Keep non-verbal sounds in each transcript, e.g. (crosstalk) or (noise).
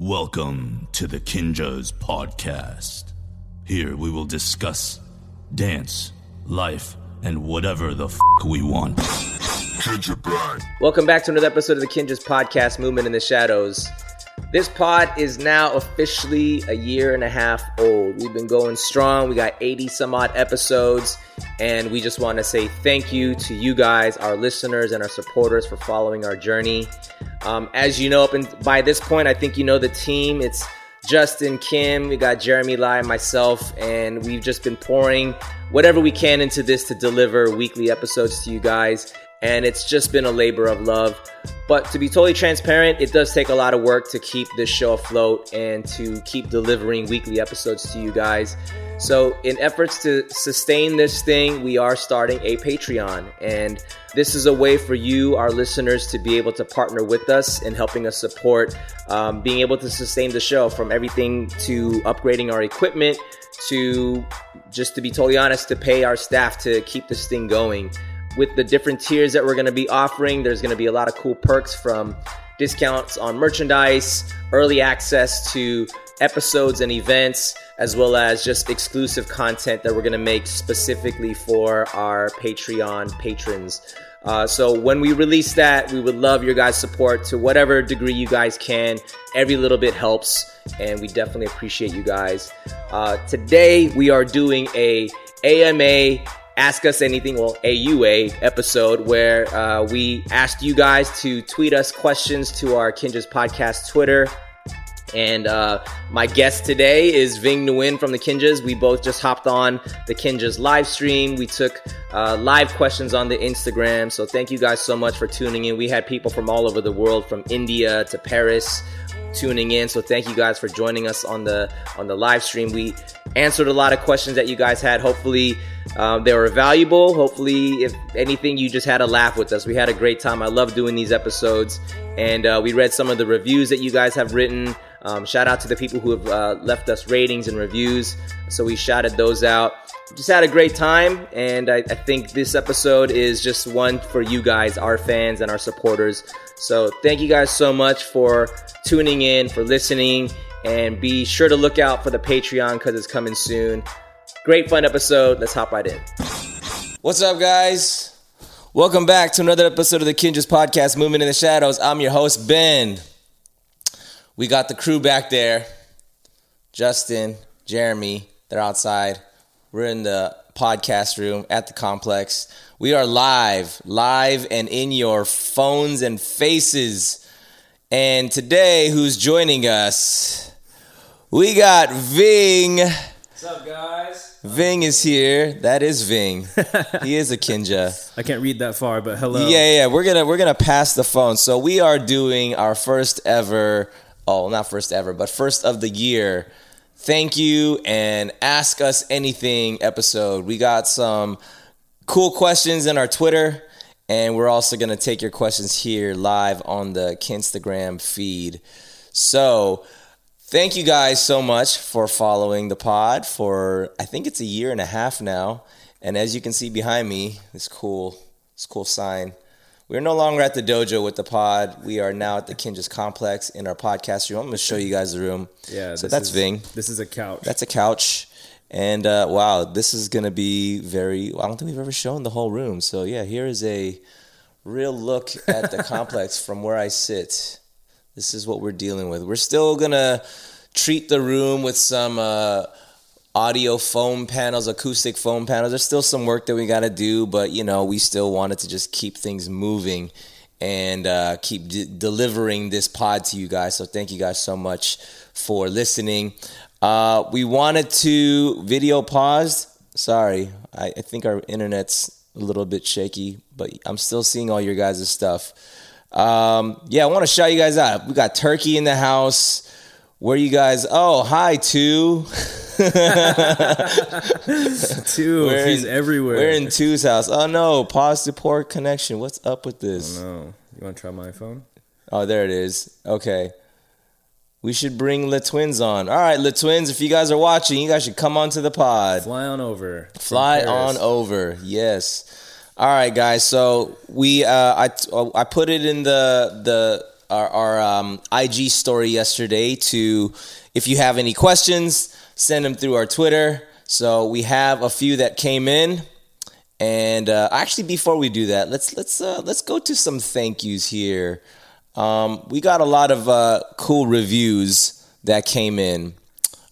Welcome to the Kinjaz Podcast. Here we will discuss dance, life, and whatever the f we want. Welcome back to another episode of the Kinjaz Podcast, Movement in the Shadows. This pod is now officially a year and a half old. We've been going strong. We got 80 some odd episodes, and we just want to say thank you to you guys, our listeners, and our supporters for following our journey. Um, as you know, up and by this point, I think you know the team. It's Justin, Kim, we got Jeremy Lai, myself, and we've just been pouring whatever we can into this to deliver weekly episodes to you guys. And it's just been a labor of love. But to be totally transparent, it does take a lot of work to keep this show afloat and to keep delivering weekly episodes to you guys. So, in efforts to sustain this thing, we are starting a Patreon. And this is a way for you, our listeners, to be able to partner with us in helping us support um, being able to sustain the show from everything to upgrading our equipment to just to be totally honest, to pay our staff to keep this thing going. With the different tiers that we're going to be offering, there's going to be a lot of cool perks from discounts on merchandise, early access to episodes and events, as well as just exclusive content that we're going to make specifically for our Patreon patrons. Uh, so when we release that, we would love your guys' support to whatever degree you guys can. Every little bit helps, and we definitely appreciate you guys. Uh, today we are doing a AMA Ask Us Anything, well, AUA episode where uh, we asked you guys to tweet us questions to our Kinjaz Podcast Twitter. And uh, my guest today is Vinh Nguyen from the Kinjaz. We both just hopped on the Kinjaz live stream. We took uh, live questions on the Instagram. So thank you guys so much for tuning in. We had people from all over the world, from India to Paris, tuning in. So thank you guys for joining us on the on the live stream. We answered a lot of questions that you guys had. Hopefully um, they were valuable. Hopefully, if anything, you just had a laugh with us. We had a great time. I love doing these episodes, and uh, we read some of the reviews that you guys have written. Um, shout out to the people who have uh, left us ratings and reviews. So we shouted those out. Just had a great time, and I, I think this episode is just one for you guys, our fans and our supporters. So thank you guys so much for tuning in, for listening, and be sure to look out for the Patreon because it's coming soon. Great fun episode. Let's hop right in. What's up, guys? Welcome back to another episode of the Kinjaz Podcast, Movement in the Shadows. I'm your host, Ben. We got the crew back there Justin, Jeremy, they're outside. We're in the podcast room at the complex. We are live, live and in your phones and faces. And today, who's joining us? We got Vinh. What's up, guys? Vinh is here. That is Vinh. (laughs) he is a Kinja. I can't read that far, but hello. Yeah, yeah. We're gonna we're gonna pass the phone. So we are doing our first ever. Oh, not first ever, but first of the year. Thank you and ask us anything episode. We got some cool questions in our Twitter, and we're also gonna take your questions here live on the Kinstagram feed. So. Thank you guys so much for following the pod for I think it's a year and a half now. And as you can see behind me, this cool this cool sign. We're no longer at the dojo with the pod. We are now at the Kinjaz complex in our podcast room. I'm gonna show you guys the room. Yeah. So that's is, Vinh. This is a couch. That's a couch. And uh, wow, this is gonna be very I don't think we've ever shown the whole room. So yeah, here is a real look at the (laughs) complex from where I sit. This is what we're dealing with. We're still gonna treat the room with some uh, audio foam panels, acoustic foam panels. There's still some work that we got to do, but you know, we still wanted to just keep things moving and uh, keep delivering this pod to you guys. So thank you guys so much for listening. Uh, we wanted to video paused. Sorry, I, I think our internet's a little bit shaky, but I'm still seeing all your guys' stuff. Um, yeah, I want to shout you guys out. We got turkey in the house. Where you guys? Oh, hi, two. (laughs) Two. We're He's in- everywhere. We're in two's house. Oh no, pause to poor connection. What's up with this? No. You want to try my phone? Oh, there it is. Okay. We should bring the twins on. All right, the twins, if you guys are watching, you guys should come onto the pod. Fly on over. Fly on over. Yes. All right, guys. So we, uh, I, I put it in the the our, our um, IG story yesterday to if you have any questions, send them through our Twitter. So we have a few that came in, and uh, actually before we do that, let's let's uh, let's go to some thank yous here. Um, we got a lot of uh, cool reviews that came in.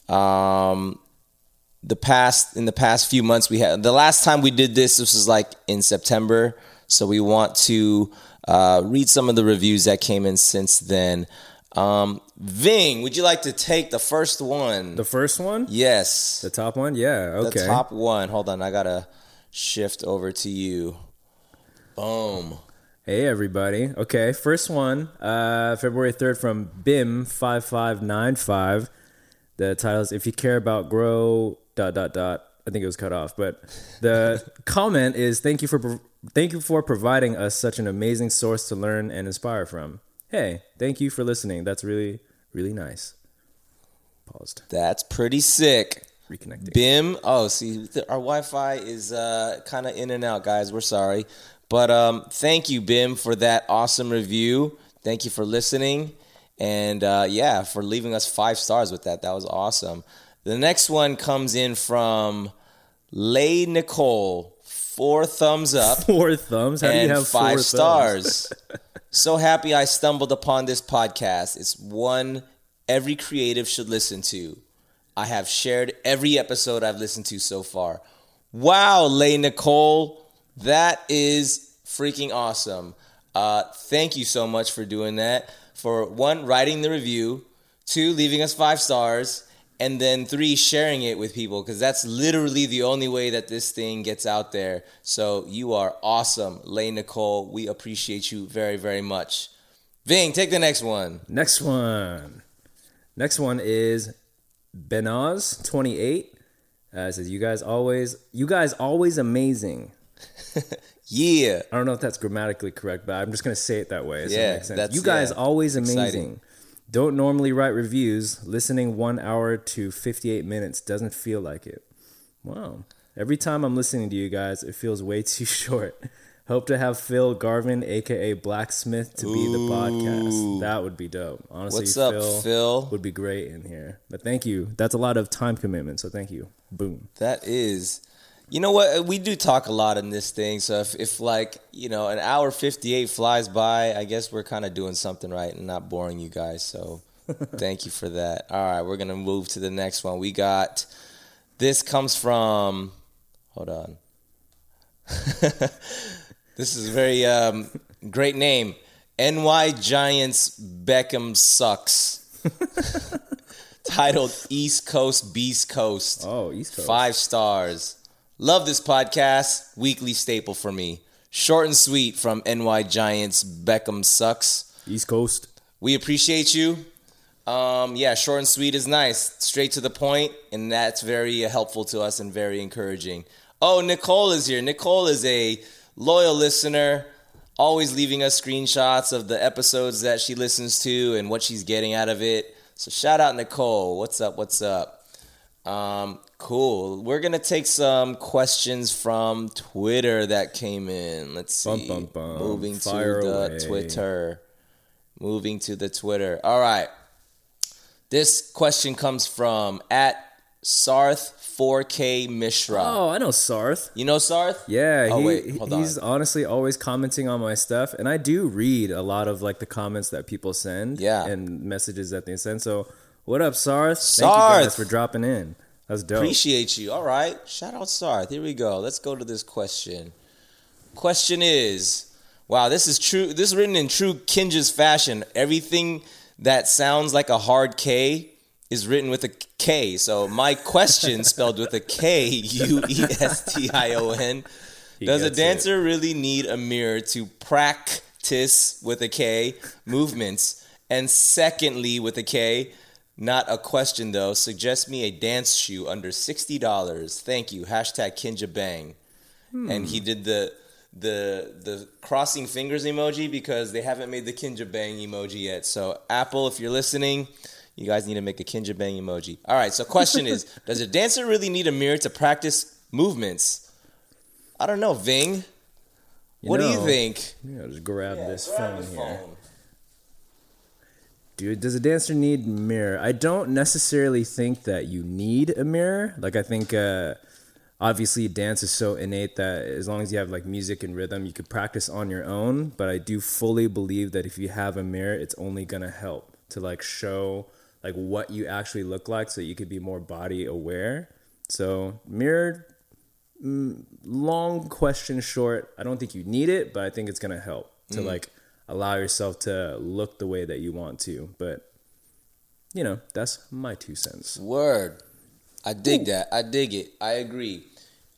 Um, the past in the past few months we had the last time we did this this was like in september so we want to uh, read some of the reviews that came in since then um, vinh would you like to take the first one The first one? yes The top one? Yeah, okay. the top one hold on i gotta shift over to you boom Hey everybody. Okay, first one, uh, February 3rd from BIM5595. The title is If You Care About Grow dot dot dot. I think it was cut off, but the (laughs) comment is thank you for thank you for providing us such an amazing source to learn and inspire from. Hey, thank you for listening. That's really really nice. Paused. that's pretty sick Reconnecting. Bim. Oh, see, our Wi-Fi is uh, kind of in and out, guys. We're sorry, but um, thank you, Bim, for that awesome review. Thank you for listening, and uh, yeah, for leaving us five stars with that. That was awesome. The next one comes in from Lay Nicole. Four thumbs up Four thumbs. How do you and have five stars. (laughs) so happy I stumbled upon this podcast. It's one every creative should listen to. I have shared every episode I've listened to so far. Wow, Lay Nicole, that is freaking awesome. Uh, thank you so much for doing that. For one, writing the review, two, leaving us five stars, and then three, sharing it with people because that's literally the only way that this thing gets out there. So you are awesome, Lay Nicole. We appreciate you very, very much. Vinh, take the next one. Next one. Next one is Benaz28. Uh, says, "You guys always, you guys always amazing." (laughs) Yeah. I don't know if that's grammatically correct, but I'm just gonna say it that way. So Yeah, it makes sense. that's- you guys yeah, always amazing. exciting. Don't normally write reviews. Listening one hour to 58 minutes doesn't feel like it. Wow. Every time I'm listening to you guys, it feels way too (laughs) short. Hope to have Phil Garvin, aka Blacksmith, to be the podcast. That would be dope. Honestly, What's up, Phil? would be great in here. But thank you. That's a lot of time commitment, so thank you. Boom. That is. You know what? We do talk a lot in this thing. So if, if like, you know, an hour 58 flies by, I guess we're kind of doing something right and not boring you guys. So (laughs) thank you for that. All right, we're going to move to the next one. We got this comes from Hold on. (laughs) this is a very um, great name. NY Giants Beckham sucks. (laughs) Titled East Coast Beast Coast. Oh, East Coast. Five stars. Love this podcast. Weekly staple for me. Short and sweet from NY Giants. Beckham sucks. East Coast. We appreciate you. Um, yeah, short and sweet is nice. Straight to the point, and that's very helpful to us and very encouraging. Oh, Nicole is here. Nicole is a loyal listener, always leaving us screenshots of the episodes that she listens to and what she's getting out of it. So shout out Nicole. What's up? What's up? Um, cool. We're gonna take some questions from Twitter that came in. Let's see. bum, bum. Moving Fire to away. the Twitter. Moving to the Twitter. All right. This question comes from at Sarth 4K Mishra. Oh, I know Sarth. You know Sarth? Yeah, Oh he, wait, hold he's on. honestly always commenting on my stuff, and I do read a lot of like the comments that people send, Yeah. and messages that they send. So, what up, Sarth? Thank you Sarth! guys for dropping in. That's dope. Appreciate you. All right. Shout out Sarth. Here we go. Let's go to this question. Question is wow, this is true. This is written in true Kinjaz fashion. Everything that sounds like a hard K is written with a K. So my question (laughs) spelled with a K U E S T I O N. Does a gets it. dancer really need a mirror to practice with a K movements? And secondly, with a K, not a question though, suggest me a dance shoe under sixty dollars. Thank you. Hashtag Kinja Bang. And he did the the the crossing fingers emoji because they haven't made the Kinja Bang emoji yet. So Apple, if you're listening, you guys need to make a Kinja Bang emoji. All right. So question is, (laughs) does a dancer really need a mirror to practice movements? I don't know, Vinh. what do you know, think? Yeah, just grab this Grab phone the here. Dude, does a dancer need mirror? I don't necessarily think that you need a mirror. Like I think uh obviously dance is so innate that as long as you have like music and rhythm, you could practice on your own, but I do fully believe that if you have a mirror, it's only to help to like show like what you actually look like so you could be more body aware. So, mirror mm, long question short, I don't think you need it, but I think it's to help to like allow yourself to look the way that you want to. But you know, that's my two cents. Word. I dig that. I dig it. I agree.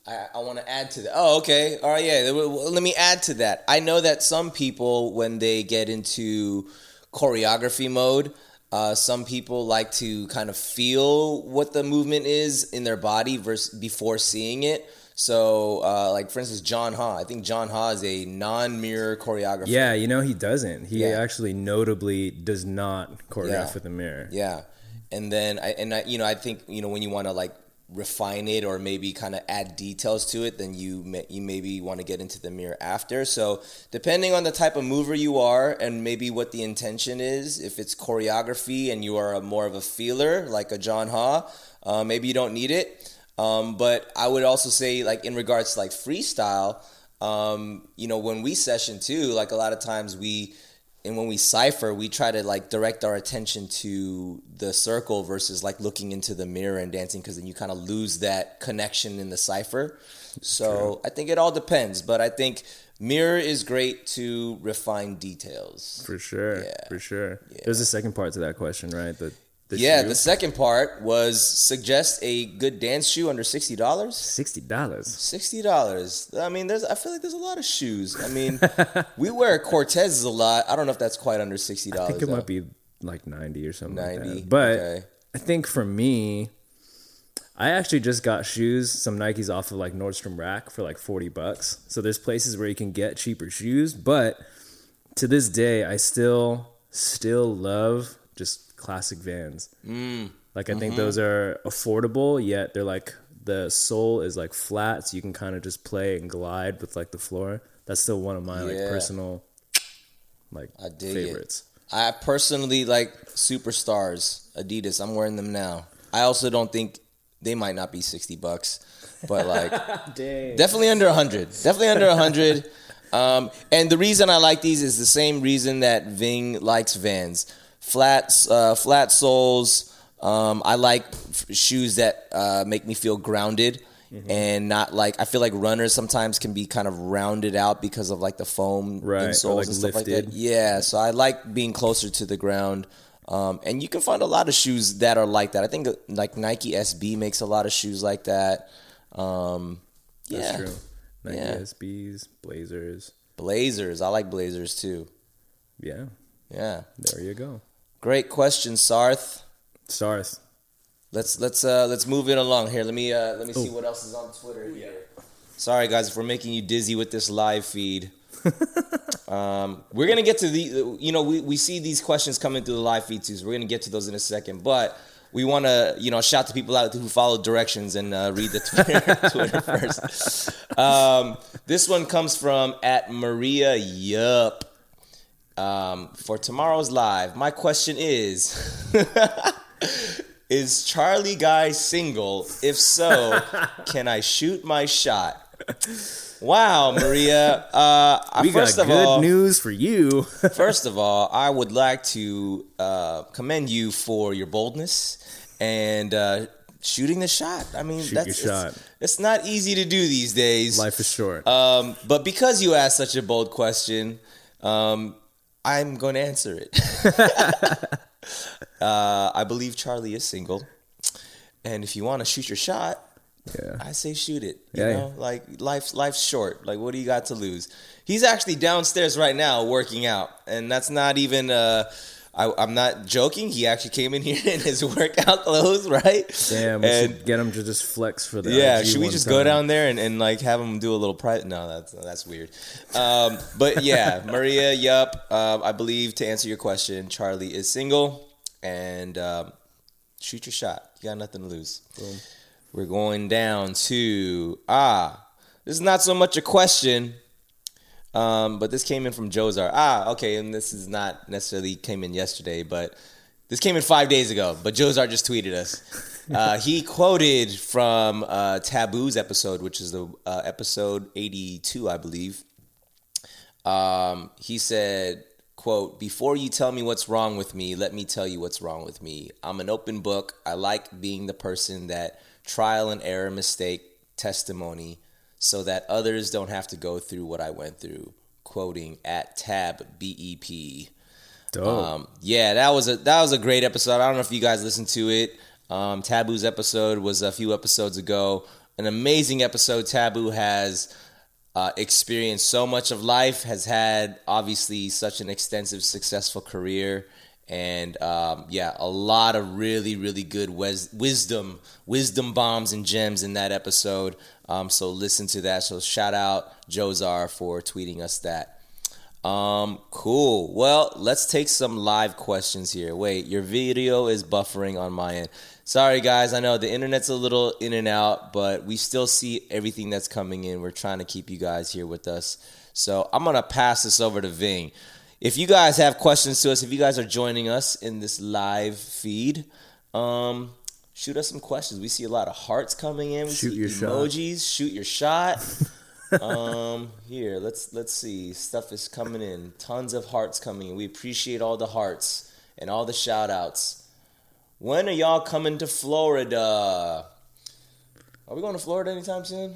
I, I want to add to that. Oh, okay. All right. Yeah. Let me add to that. I know that some people, when they get into choreography mode, uh, some people like to kind of feel what the movement is in their body versus before seeing it. So, uh, like for instance, John Ha. I think John Ha is a non-mirror choreographer. Yeah, you know he doesn't. He Yeah. actually notably does not choreograph Yeah. with a mirror. Yeah, and then I and I, you know I think you know when you want to like refine it or maybe kind of add details to it, then you may, you maybe want to get into the mirror after. So depending on the type of mover you are and maybe what the intention is, if it's choreography and you are a, more of a feeler like a John Ha, uh, maybe you don't need it. Um, but I would also say like in regards to like freestyle, um, you know when we session too, like a lot of times we and when we cipher we try to like direct our attention to the circle versus like looking into the mirror and dancing because then you kind of lose that connection in the cipher so i think it all depends but i think mirror is great to refine details For sure. Yeah. For sure. There's a second part to that question, right? The yeah shoe? the second part was suggest a good dance shoe under $60 sixty dollars. Sixty dollars. I mean, there's. I feel like there's a lot of shoes. I mean, (laughs) we wear Cortezes a lot. I don't know if that's quite under sixty dollars. I think it might be like ninety or something like 90, that. But okay. I think for me, I actually just got shoes, some Nikes off of like Nordstrom Rack for like forty bucks. So there's places where you can get cheaper shoes, but to this day, I still still love just classic Vans. Mm. Like I think Mm-hmm. those are affordable, yet they're like the sole is like flat, so you can kind of just play and glide with like the floor. That's still one of my like personal like I dig favorites. it. I personally like Superstars Adidas. I'm wearing them now. I also don't think they might not be sixty bucks, but like (laughs) definitely under hundred. Definitely under hundred. (laughs) Um, and the reason I like these is the same reason that Vinh likes Vans. Flat, uh, flat soles. Um, I like f- shoes that uh, make me feel grounded and not like I feel like runners sometimes can be kind of rounded out because of like the foam Right, insoles like, and stuff like that. Yeah, so I like being closer to the ground. Um, and you can find a lot of shoes that are like that. I think like Nike SB makes a lot of shoes like that. Um, That's yeah. true. Nike Yeah. SBs, Blazers. Blazers. I like Blazers too. Yeah, Yeah. there you go. Great question, Sarth. Sarth. Let's let's uh let's move it along here. Let me uh let me see what else is on Twitter here. Sorry guys if we're making you dizzy with this live feed. (laughs) um, we're gonna get to the you know we, we see these questions coming through the live feed too, so we're gonna get to those in a second. But we want to you know shout to people out who follow directions and uh, read the Twitter, (laughs) Twitter first. Um, this one comes from at Maria Yup. Um, for tomorrow's live, my question is. (laughs) Is Charlie Guy single? If so, (laughs) can I shoot my shot? Wow, Maria. Uh, We first got of good all, news for you. (laughs) first of all, I would like to uh, commend you for your boldness and uh, shooting the shot. I mean, Shoot that's it's- It's, not easy to do these days. Life is short. Um, but because you asked such a bold question, um, I'm going to answer it. (laughs) uh, I believe Charlie is single, and if you want to shoot your shot, yeah. I say shoot it. You Yeah, know, like life's life's short. Like, what do you got to lose? He's actually downstairs right now working out, and that's not even. Uh, I, I'm not joking. He actually came in (laughs) here in his workout clothes, right? Damn, we and should get him to just flex for the yeah, IG should we just time. go down there and, and like have him do a little private? No, that's that's weird. Um, but yeah, (laughs) Maria, yup. Um, I believe to answer your question, Charlie is single and um, shoot your shot. You got nothing to lose. We're going down to ah. This is not so much a question, Um, but this came in from Jozar. Ah, okay, and this is not necessarily came in yesterday, but this came in five days ago. But Jozar just tweeted us. (laughs) Uh, he quoted from uh, Taboo's episode, which is the uh, episode 82, I believe. Um, he said, quote, before you tell me what's wrong with me, let me tell you what's wrong with me. I'm an open book. I like being the person that trial and error, mistake, testimony, so that others don't have to go through what I went through. Quoting at Tab BEP. Um, yeah, that was a that was a great episode. I don't know if you guys listened to it. Um, Taboo's episode was a few episodes ago. An amazing episode. Taboo has uh, experienced so much of life, has had obviously such an extensive, successful career, and um, yeah, a lot of really, really good wis- wisdom, wisdom bombs and gems in that episode. Um, so listen to that. So shout out Jozar for tweeting us that. Um, cool. Well, let's take some live questions here. Wait, your video is buffering on my end. Sorry, guys. I know the internet's a little in and out, but we still see everything that's coming in. We're trying to keep you guys here with us. So I'm going to pass this over to Vinh. If you guys have questions to us, if you guys are joining us in this live feed, um, shoot us some questions. We see a lot of hearts coming in. We Shoot see your shot. emojis. Shoot your shot. (laughs) um, here, let's let's see. Stuff is coming in. Tons of hearts coming in. We appreciate all the hearts and all the shout outs. When are y'all coming to Florida? Are we going to Florida anytime soon?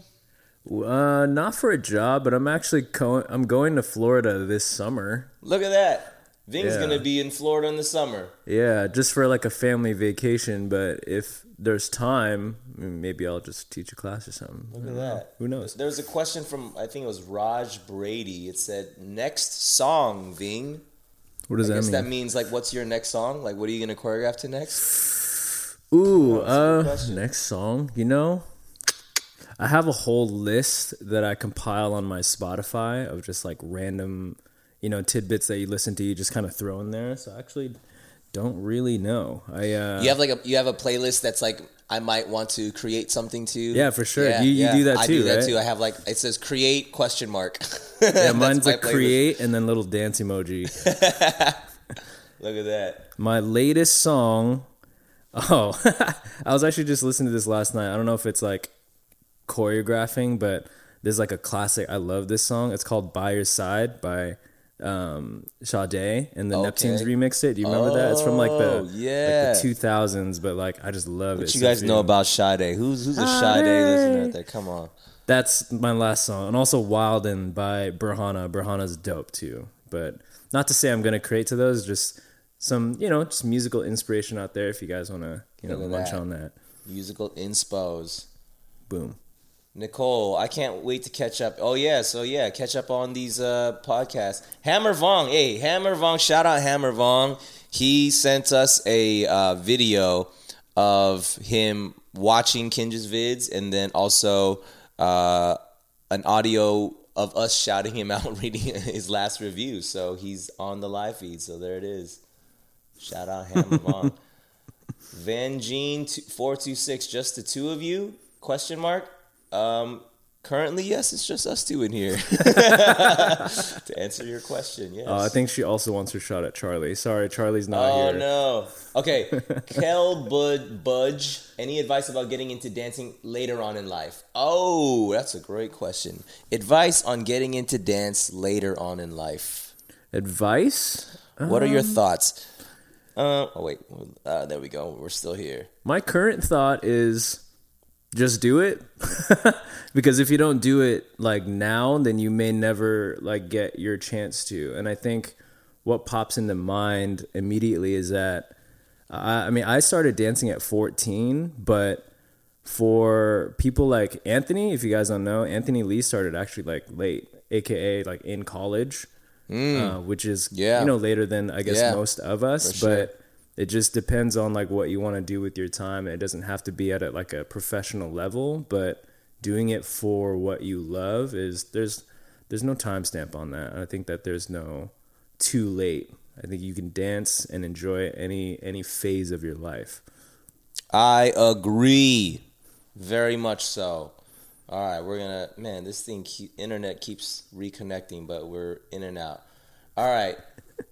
Uh, not for a job, but I'm actually co- I'm going to Florida this summer. Look at that. Vinh's Yeah. gonna be in Florida in the summer. Yeah, just for like a family vacation. But if there's time, maybe I'll just teach a class or something. Look at that. Who knows? There was a question from I think it was Raj Brady. It said next song, Vinh. What does I that guess mean? that means like what's your next song? Like what are you gonna choreograph to next? Ooh, uh, next song. You know, I have a whole list that I compile on my Spotify of just like random, you know, tidbits that you listen to. You just kind of throw in there. So I actually don't really know. I uh, You have like a you have a playlist that's like I might want to create something to. Yeah, for sure. You- you do that I too, do that right? too. I have like it says create question mark. (laughs) yeah, mine's like playlist. create and then little dance emoji. (laughs) Look at that. My latest song. Oh, (laughs) I was actually just listening to this last night. I don't know if it's like choreographing, but there's like a classic. I love this song. It's called "By Your Side" by um, Sade, and the Okay. Neptunes remixed it. Do you remember that? It's from like the Oh, yeah. like the 2000s, but like I just love it. What you guys if know about Sade? Who's who's a Sade listener out there? Come on. That's my last song, and also "Wilden" by Burhana. Burhana's dope too, but not to say I'm gonna create to those. Just some, you know, just musical inspiration out there. If you guys want to, you know, Look at munch that. on that. Musical inspos. Boom. Nicole, I can't wait to catch up. Oh yeah, so yeah, catch up on these uh, podcasts. Hammer Vong, hey Hammer Vong, shout out Hammer Vong. He sent us a uh, video of him watching Kinjaz vids, and then also uh, an audio of us shouting him (laughs) out reading his last review. So he's on the live feed. So there it is. Shout out Hammer Vong. (laughs) Van Gene four two six. Just the two of you? Question mark. Um, currently, yes, it's just us two in here. (laughs) to answer your question, yes. Uh, I think she also wants her shot at Charlie. Sorry, Charlie's not Oh here. Oh no. Okay, (laughs) Kel Bud Budge. Any advice about getting into dancing later on in life? Oh, that's a great question. Advice on getting into dance later on in life. Advice? What are Um, your thoughts? Uh, oh wait, uh, there we go. We're still here. My current thought is just do it. (laughs) because if you don't do it like now, then you may never like get your chance to. And I think what pops into mind immediately is that I, I mean, I started dancing at 14, but for people like Anthony, if you guys don't know, Anthony Lee started actually like late, aka like in college, uh, which is Mm. Yeah. you know later than I guess Yeah, most of us. sure. It just depends on like what you want to do with your time. It doesn't have to be at a, like a professional level, but doing it for what you love is there's there's no timestamp on that. I think that there's no too late. I think you can dance and enjoy any any phase of your life. I agree. Very much so. All right, we're gonna man. This thing, keep, internet keeps reconnecting, but we're in and out. All right,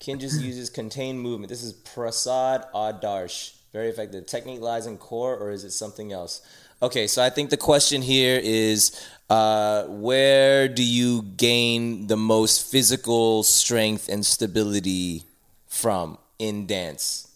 Kinjaz uses contained movement. This is Prasad Adarsh. Very effective. Technique lies in core, or is it something else? Okay, so I think the question here is uh, where do you gain the most physical strength and stability from in dance?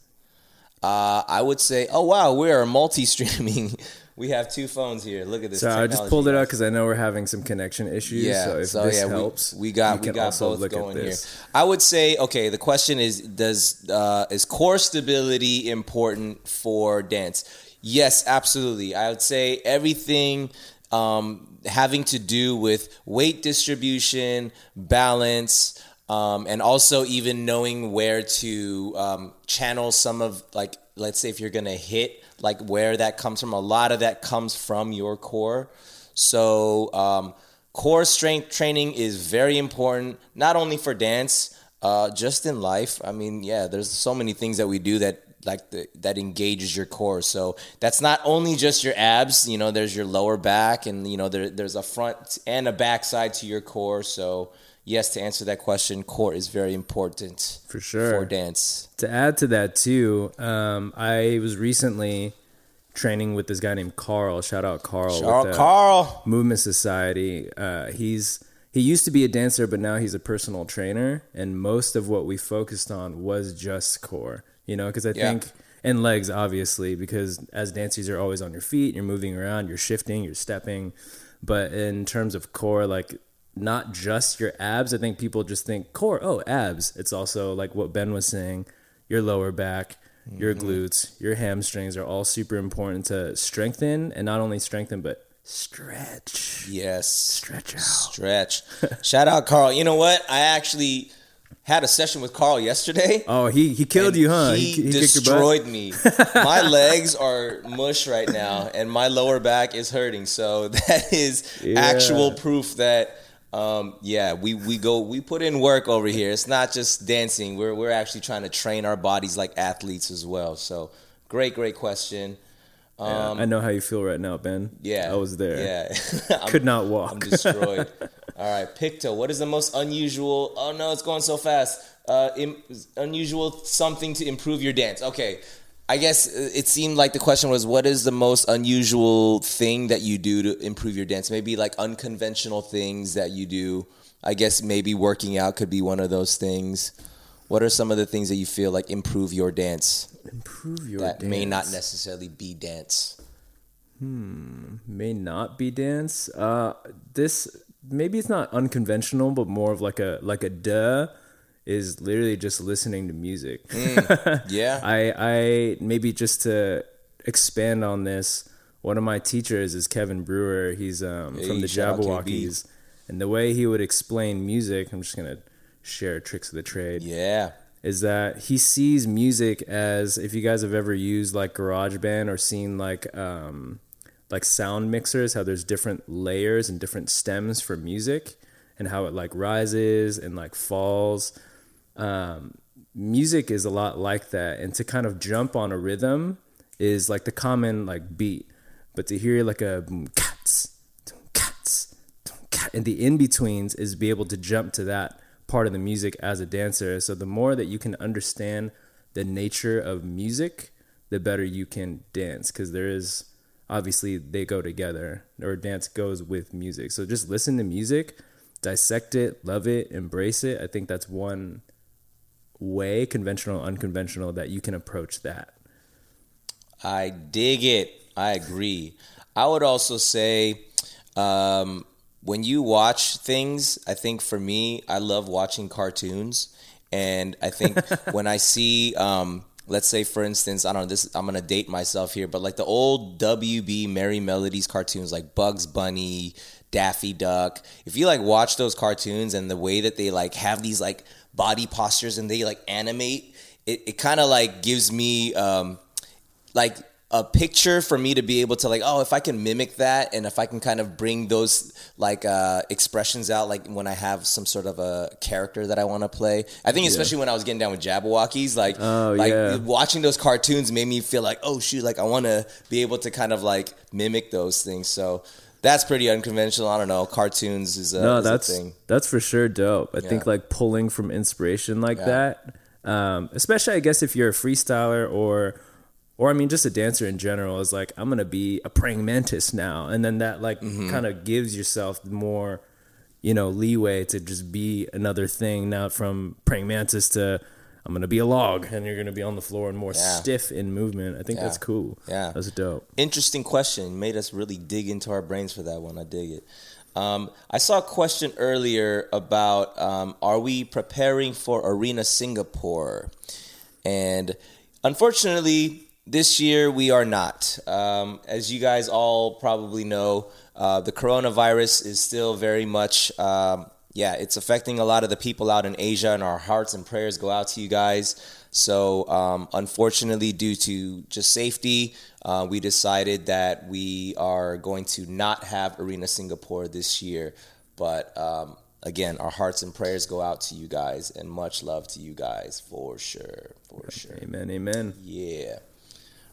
Uh, I would say, oh wow, we are multi-streaming. (laughs) we have two phones here. Look at this. So I just pulled it out because I know we're having some connection issues. Yeah, so if so this yeah, helps, we, we got we got both going here. I would say, okay, the question is, does uh, is core stability important for dance? Yes, absolutely. I would say everything um, having to do with weight distribution, balance. Um, and also even knowing where to um, channel some of like let's say if you're gonna hit like where that comes from. A lot of that comes from your core. So um, core strength training is very important not only for dance uh, just in life. I mean yeah there's so many things that we do that like the, that engages your core. So that's not only just your abs you know there's your lower back and you know there, there's a front and a back side to your core. So yes to answer that question core is very important For sure. for dance To add to that too, um, I was recently training with this guy named Carl. Shout out Carl. Carl, with the Carl. Movement Society. Uh, he's he used to be a dancer, but now he's a personal trainer, and most of what we focused on was just core. You know, because I Yeah. think and legs obviously because as dancers you're always on your feet, you're moving around, you're shifting, you're stepping. But in terms of core, like not just your abs. I think people just think core, oh, abs. It's also like what Ben was saying, your lower back, your Mm-hmm. glutes, your hamstrings are all super important to strengthen and not only strengthen but stretch. Yes. Stretch out. Stretch. Shout out Carl. You know what? I actually had a session with Carl yesterday. Oh, he he killed you, huh? He, your butt? destroyed me. (laughs) my legs are mush right now, and my lower back is hurting. So (laughs) that is Yeah. actual proof that, um, yeah, we, we go we put in work over here. It's not just dancing. We're we're actually trying to train our bodies like athletes as well. So great, great question. Yeah, I know how you feel right now, Ben. Um, Yeah, I was there. Yeah, (laughs) (laughs) Could not walk. I'm destroyed. All right, Picto. What is the most unusual? Oh no, it's going so fast. Uh, Im- unusual something to improve your dance. Okay, I guess uh, it seemed like the question was, what is the most unusual thing that you do to improve your dance? Maybe like unconventional things that you do. I guess maybe working out could be one of those things. What are some of the things that you feel like improve your dance Improve your that may not necessarily be dance? Hmm, may not be dance. Uh, this maybe it's not unconventional, but more of like a like a duh is literally just listening to music. (laughs) Yeah. I I maybe just to expand on this. One of my teachers is Kevin Brewer. He's um, from the shout out KB. Jabbawockeez, and the way he would explain music, I'm just gonna share tricks of the trade yeah. is that he sees music as if you guys have ever used like GarageBand or seen like um, like sound mixers, how there's different layers and different stems for music, and how it like rises and like falls. Um, music is a lot like that, and to kind of jump on a rhythm is like the common like beat, but to hear like a cats, cats, and the in betweens is be able to jump to that part of the music as a dancer. So the more that you can understand the nature of music, the better you can dance because there is obviously they go together or dance goes with music. So just listen to music, dissect it, love it, embrace it. I think that's one way, conventional, unconventional, that you can approach that. I dig it. I agree. I would also say um, when you watch things, I think for me, I love watching cartoons. And I think (laughs) when I see, um, let's say, for instance, I don't know, this, I'm going to date myself here, but like the old WB Merrie Melodies cartoons like Bugs Bunny, Daffy Duck, if you like watch those cartoons and the way that they like have these like body postures and they like animate, it, it kind of like gives me, um, like a picture for me to be able to like oh if i can mimic that and if i can kind of bring those like uh expressions out like when i have some sort of a character that i want to play. I think especially when i was getting down with Jabbawockeez like Oh, like yeah. watching those cartoons made me feel like oh shoot like i want to be able to kind of like mimic those things. So that's pretty unconventional. I don't know. Cartoons is a, no, is that's thing. that's for sure dope. I think like pulling from inspiration like that, um, especially I guess if you're a freestyler or or I mean just a dancer in general is like I'm gonna be a praying mantis now, and then that like Mm-hmm. kind of gives yourself more you know leeway to just be another thing now from praying mantis to I'm gonna be a log and you're gonna be on the floor and more Yeah. stiff in movement. I think that's cool. Yeah. that's dope. Interesting question. Made us really dig into our brains for that one. I dig it. Um, I saw a question earlier about um, are we preparing for Arena Singapore? And unfortunately, this year we are not. Um, as you guys all probably know, uh, the coronavirus is still very much, um, yeah, it's affecting a lot of the people out in Asia, and our hearts and prayers go out to you guys. So, um, unfortunately, due to just safety, uh, we decided that we are going to not have Arena Singapore this year. But um, again, our hearts and prayers go out to you guys, and much love to you guys for sure, for sure. Amen, amen. Yeah.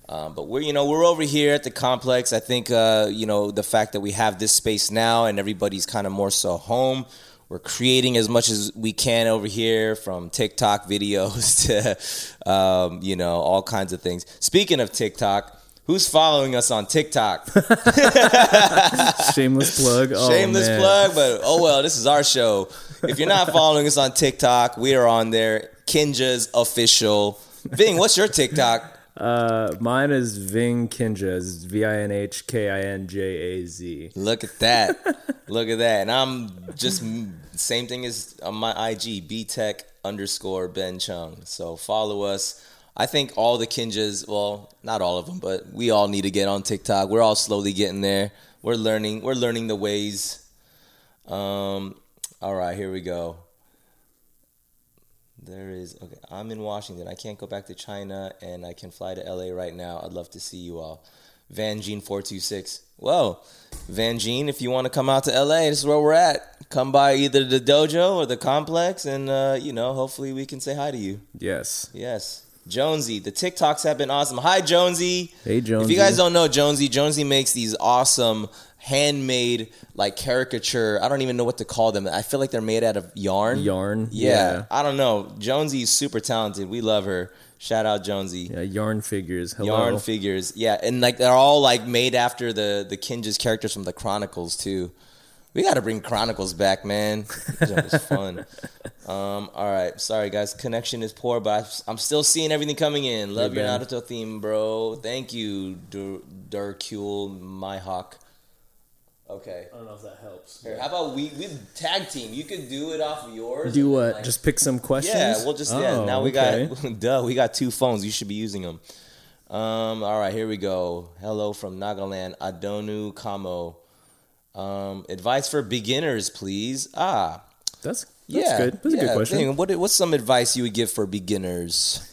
Um, but we're you know we're over here at the complex. I think uh, you know the fact that we have this space now and everybody's kind of more so home. We're creating as much as we can over here, from TikTok videos (laughs) to um, you know all kinds of things. Speaking of TikTok, who's following us on TikTok? (laughs) Shameless plug. Oh, Shameless man. plug, but (laughs) oh well, this is our show. If you're not following us on TikTok, we are on there. Kinjaz official. Vinh, what's your TikTok? Uh, mine is Vinh Kinja. It's V I N H K I N J A Z. Look at that. (laughs) Look at that. And I'm just same thing as on my IG, B Tech underscore Ben Chung. So follow us. I think all the Kinjaz, well, not all of them, but we all need to get on TikTok. We're all slowly getting there. We're learning. We're learning the ways. Um, all right, here we go. There is okay. I'm in Washington. I can't go back to China, and I can fly to LA right now. I'd love to see you all. Van Gene four two six. Whoa, Van Gene, if you want to come out to LA, this is where we're at. Come by either the dojo or the complex, and uh, you know, hopefully we can say hi to you. Yes. Yes. Jonesy, the TikToks have been awesome. Hi, Jonesy. Hey, Jonesy. If you guys don't know Jonesy, Jonesy makes these awesome handmade like caricature. I don't even know what to call them. I feel like they're made out of yarn. Yarn. Yeah, I don't know. Jonesy's super talented. We love her. Shout out Jonesy. Yeah. Yarn figures. Hello. Yarn figures. Yeah, and like they're all like made after the the Kinjaz characters from the Chronicles too. We got to bring Chronicles back, man. That was fun. (laughs) Um, all right, sorry guys, connection is poor, but I'm still seeing everything coming in. Love your. Naruto theme, bro. Thank you, Dur- Durkule, my hawk. Okay. I don't know if that helps. Here, how about we we tag team? You could do it off of yours. Do what? like- Just pick some questions. yeah, we'll just yeah. Oh, Now we okay. got (laughs) duh. We got two phones. You should be using them. Um. All right. Here we go. Hello from Nagaland. Adonu Kamo. Um. Advice for beginners, please. Ah. That's that's yeah. good. That's a good question. Thing. What What's some advice you would give for beginners?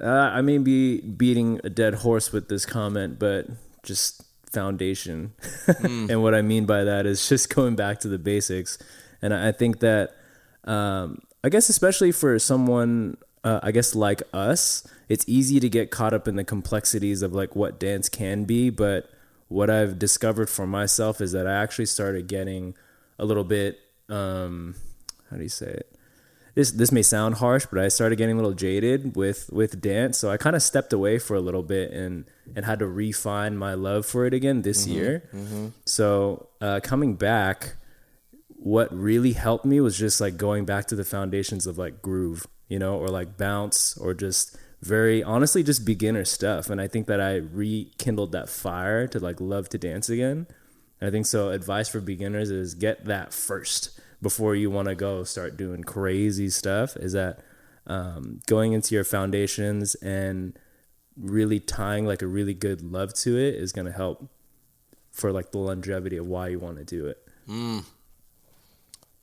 Uh, I may be beating a dead horse with this comment, but just foundation. Hmm. (laughs) and what I mean by that is just going back to the basics. And I I think that, um, I guess, especially for someone, uh, I guess, like us, it's easy to get caught up in the complexities of like what dance can be. But what I've discovered for myself is that I actually started getting a little bit, um, how do you say it? This this may sound harsh, but I started getting a little jaded with with dance, so I kind of stepped away for a little bit and and had to refine my love for it again this year. So uh, coming back, what really helped me was just like going back to the foundations of like groove, you know, or like bounce, or just very honestly just beginner stuff. And I think that I rekindled that fire to like love to dance again. I think so. Advice for beginners is get that first before you want to go start doing crazy stuff. Is that um, going into your foundations and really tying like a really good love to it is going to help for like the longevity of why you want to do it.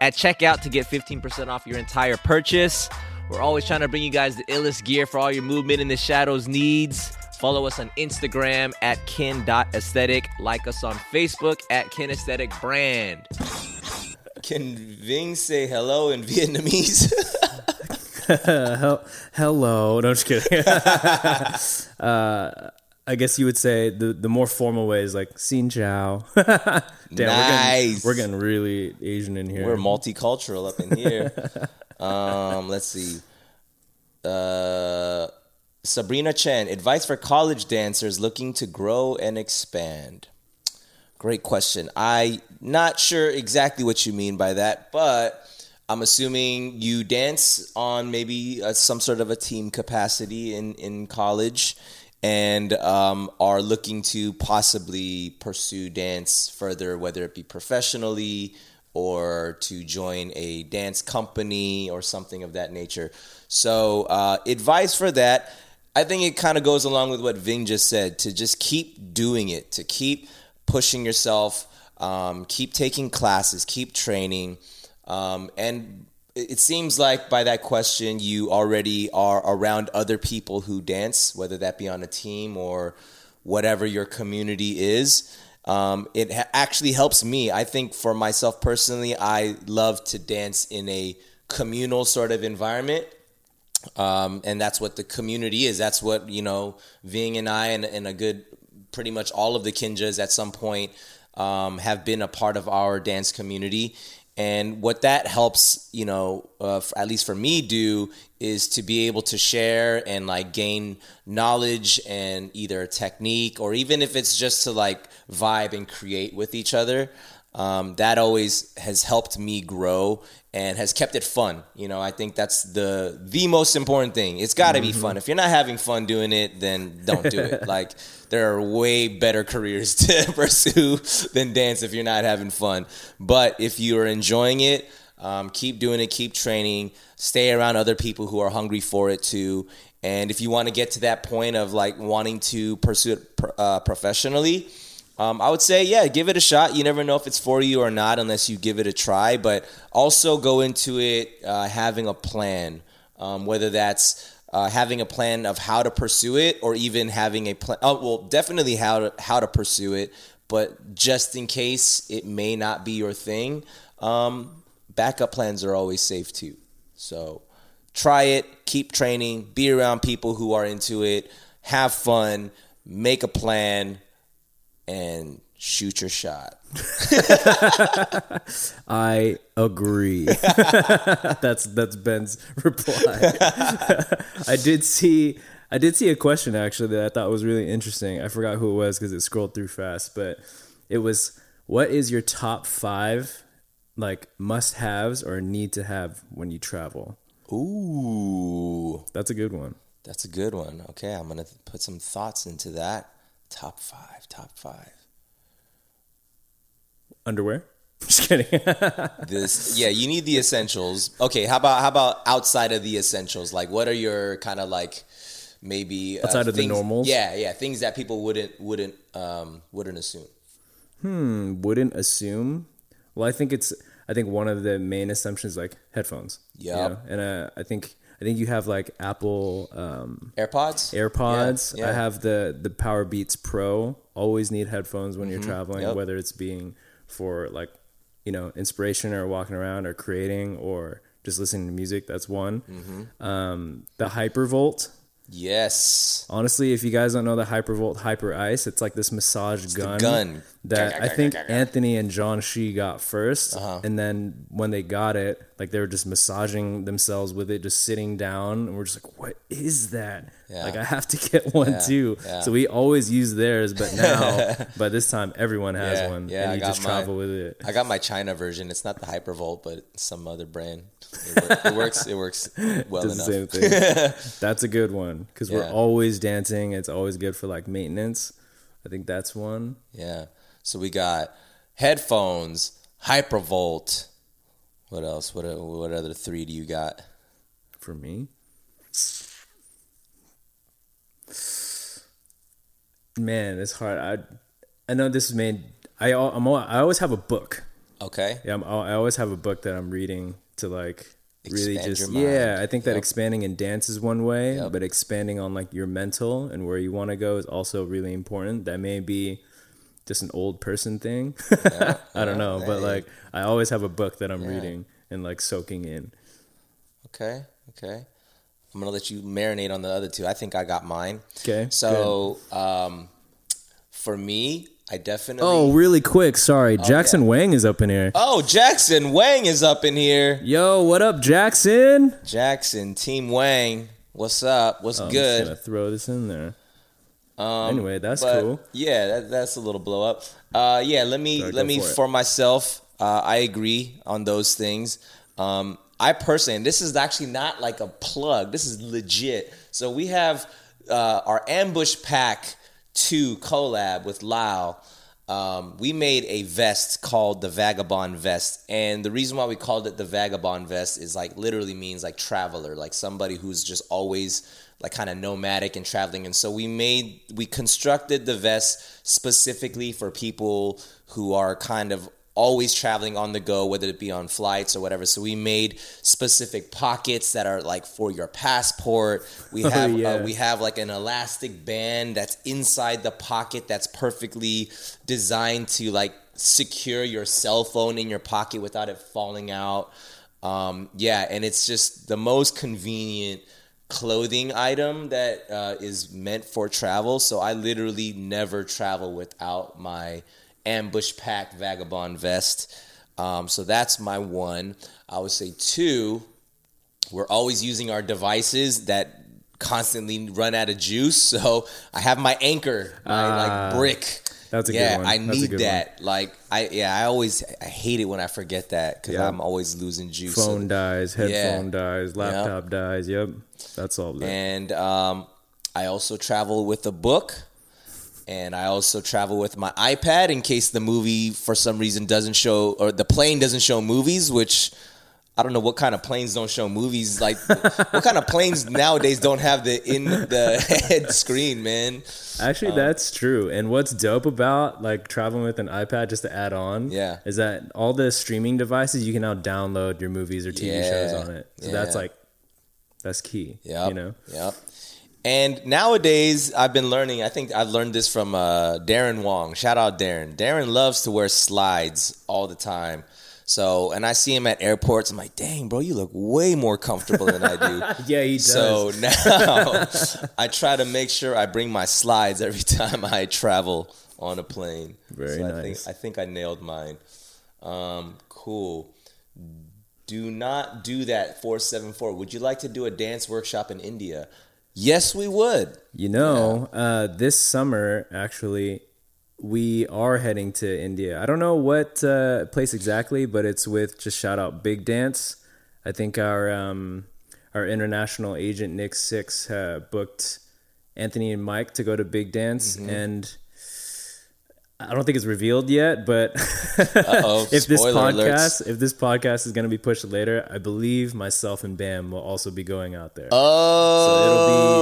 at checkout to get 15% off your entire purchase. We're always trying to bring you guys the illest gear for all your movement in the shadows needs. Follow us on Instagram at kin.aesthetic. Like us on Facebook at kinesthetic brand. Can Vinh say hello in (laughs) Vietnamese? (laughs) (laughs) Hello. No, I'm just kidding. uh, I guess you would say the, the more formal way is like Xin Chao. (laughs) Damn, Nice. we're, getting, we're getting really Asian in here. We're multicultural up in here. (laughs) um, let's see. Uh, Sabrina Chen, advice for college dancers looking to grow and expand. Great question. I not sure exactly what you mean by that, but I'm assuming you dance on maybe uh some sort of a team capacity in in college, and um, are looking to possibly pursue dance further, whether it be professionally or to join a dance company or something of that nature. So, uh, advice for that. I think it kind of goes along with what Vinh just said to just keep doing it, to keep pushing yourself, um, keep taking classes, keep training. Um, and it seems like by that question, you already are around other people who dance, whether that be on a team or whatever your community is. Um, it ha- actually helps me. I think for myself personally, I love to dance in a communal sort of environment um, and that's what the community is. That's what you know, Vinh and I, and, and a good, pretty much all of the Kinjaz at some point um, have been a part of our dance community. And what that helps, you know, uh, f- at least for me, do is to be able to share and like gain knowledge and either a technique or even if it's just to like vibe and create with each other. Um, that always has helped me grow and has kept it fun. You know, I think that's the the most important thing. It's got to be fun. If you're not having fun doing it, then don't do it. (laughs) like there are way better careers (laughs) to pursue than dance if you're not having fun. But if you are enjoying it, um, keep doing it. Keep training. Stay around other people who are hungry for it too. And if you want to get to that point of like wanting to pursue it pr- uh, professionally, um, I would say, yeah, give it a shot. You never know if it's for you or not unless you give it a try. But also go into it uh, having a plan, um, whether that's uh, having a plan of how to pursue it or even having a plan. Oh, well, definitely how to, how to pursue it. But just in case it may not be your thing, um, backup plans are always safe too. So try it, keep training, be around people who are into it, have fun, make a plan and shoot your shot. (laughs) I agree. (laughs) that's that's Ben's (laughs) reply. I did see I did see a question actually that I thought was really interesting. I forgot who it was because it scrolled through fast, but it was what is your top five like must haves or need to have when you travel? Ooh, That's a good one. that's a good one. Okay, I'm gonna put some thoughts into that. Top five, top five. Underwear? (laughs) Just kidding. (laughs) This, yeah, you need the essentials. Okay, how about how about outside of the essentials? Like, what are your kind of like maybe uh, Outside of the things- normals? Yeah, yeah, things that people wouldn't wouldn't um wouldn't assume. Hmm, wouldn't assume. Well, I think it's I think one of the main assumptions like headphones. you know? And uh, I think I think you have like Apple um, AirPods. AirPods. Yeah, yeah. I have the the Powerbeats Pro. Always need headphones when you're traveling, Mm-hmm. Yep. whether it's being for like you know inspiration or walking around or creating or just listening to music. That's one. Mm-hmm. Um, the Hypervolt. Yes. Honestly, if you guys don't know the Hypervolt Hyperice, it's like this massage gun, gun. that I think Anthony and John Shi got 1st uh-huh. and then when they got it, like they were just massaging themselves with it, just sitting down, and we're just like, "What is that?" Yeah. Like I have to get (laughs) one Yeah, too. yeah. So we always use theirs, but (laughs) now, but this time everyone has one, yeah, and I you got just travel with it. I got my China version. It's not the Hypervolt, but some other brand. It, wor- it works. It works (laughs) well enough. the same thing. That's a good one because we're always dancing. It's always good for like maintenance. I think that's one. Yeah. So we got headphones, Hypervolt. What else? What what other three do you got? for me. Man, it's hard. I I know this is made. I I'm al- I always have a book. Okay. Yeah, I'm, I always have a book that I'm reading to like really just yeah. I think that Yep. expanding in dance is one way, Yep. but expanding on like your mental and where you want to go is also really important. That may be just an old person thing. (laughs) I don't know, but like I always have a book that I'm Yeah. reading and like soaking in. Okay. Okay. I'm gonna let you marinate on the other two. I think I got mine. Okay, So, um, for me, I definitely. Oh, really quick. Sorry, Jackson Wang is up in here. Oh, Jackson Wang is up in here. Yo, what up, Jackson? Jackson, Team Wang. What's up? What's Oh, I'm gonna throw this in there. Um, Anyway, that's but, cool. Yeah, that, that's a little blow up. Uh, yeah, let me Sorry, let me for for myself. Uh, I agree on those things. Um, I personally, and this is actually not like a plug. This is legit. So we have uh, our ambush pack two collab with Lyle, Um, we made a vest called the Vagabond Vest, and the reason why we called it the Vagabond Vest is like literally means like traveler, like somebody who's just always like kind of nomadic and traveling. And so we made we constructed the vest specifically for people who are kind of always traveling on the go, whether it be on flights or whatever. So we made specific pockets that are like for your passport. We (laughs) Oh, have yeah. uh, we have like an elastic band that's inside the pocket that's perfectly designed to like secure your cell phone in your pocket without it falling out. Um, yeah, and it's just the most convenient clothing item that uh, is meant for travel. So I literally never travel without my ambush pack vagabond vest. Um, so that's my one. I would say two. We're always using our devices that constantly run out of juice. So I have my Anker, my Ah, like brick. that's a good yeah, one. I need good that. Like I yeah, I always I hate it when I forget that because Yeah. I'm always losing juice. So- Phone dies, headphone dies, laptop dies. Yep, that's all. That. and um, I also travel with a book, and I also travel with my iPad in case the movie for some reason doesn't show or the plane doesn't show movies, which. I don't know what kind of planes don't show movies. Like, (laughs) what kind of planes nowadays don't have the in the (laughs) head screen, man? Actually, um, that's true. And what's dope about like traveling with an iPad, just to add on, Yeah. is that all the streaming devices you can now download your movies or TV shows on it. So that's like that's key. Yeah, You know. Yep. And nowadays, I've been learning. I think I've learned this from uh, Darren Wong. Shout out Darren. Darren loves to wear slides all the time. So, and I see him at airports. I'm like, dang, bro, you look way more comfortable than I do. (laughs) Yeah, he does. So (laughs) now I try to make sure I bring my slides every (laughs) time I travel on a plane. Very so I nice. think I think I nailed mine. Um, cool. Do not do that 474. Would you like to do a dance workshop in India? Yes, we would. You know, uh, this summer actually, we are heading to India. I don't know what uh, place exactly, but it's with just shout out Big Dance. I think our um, our international agent Nick Six uh, booked Anthony and Mike to go to Big Dance, Mm-hmm. and I don't think it's revealed yet. But (laughs) if this podcast, alerts. if this podcast is going to be pushed later, I believe myself and Bam will also be going out there. Oh, So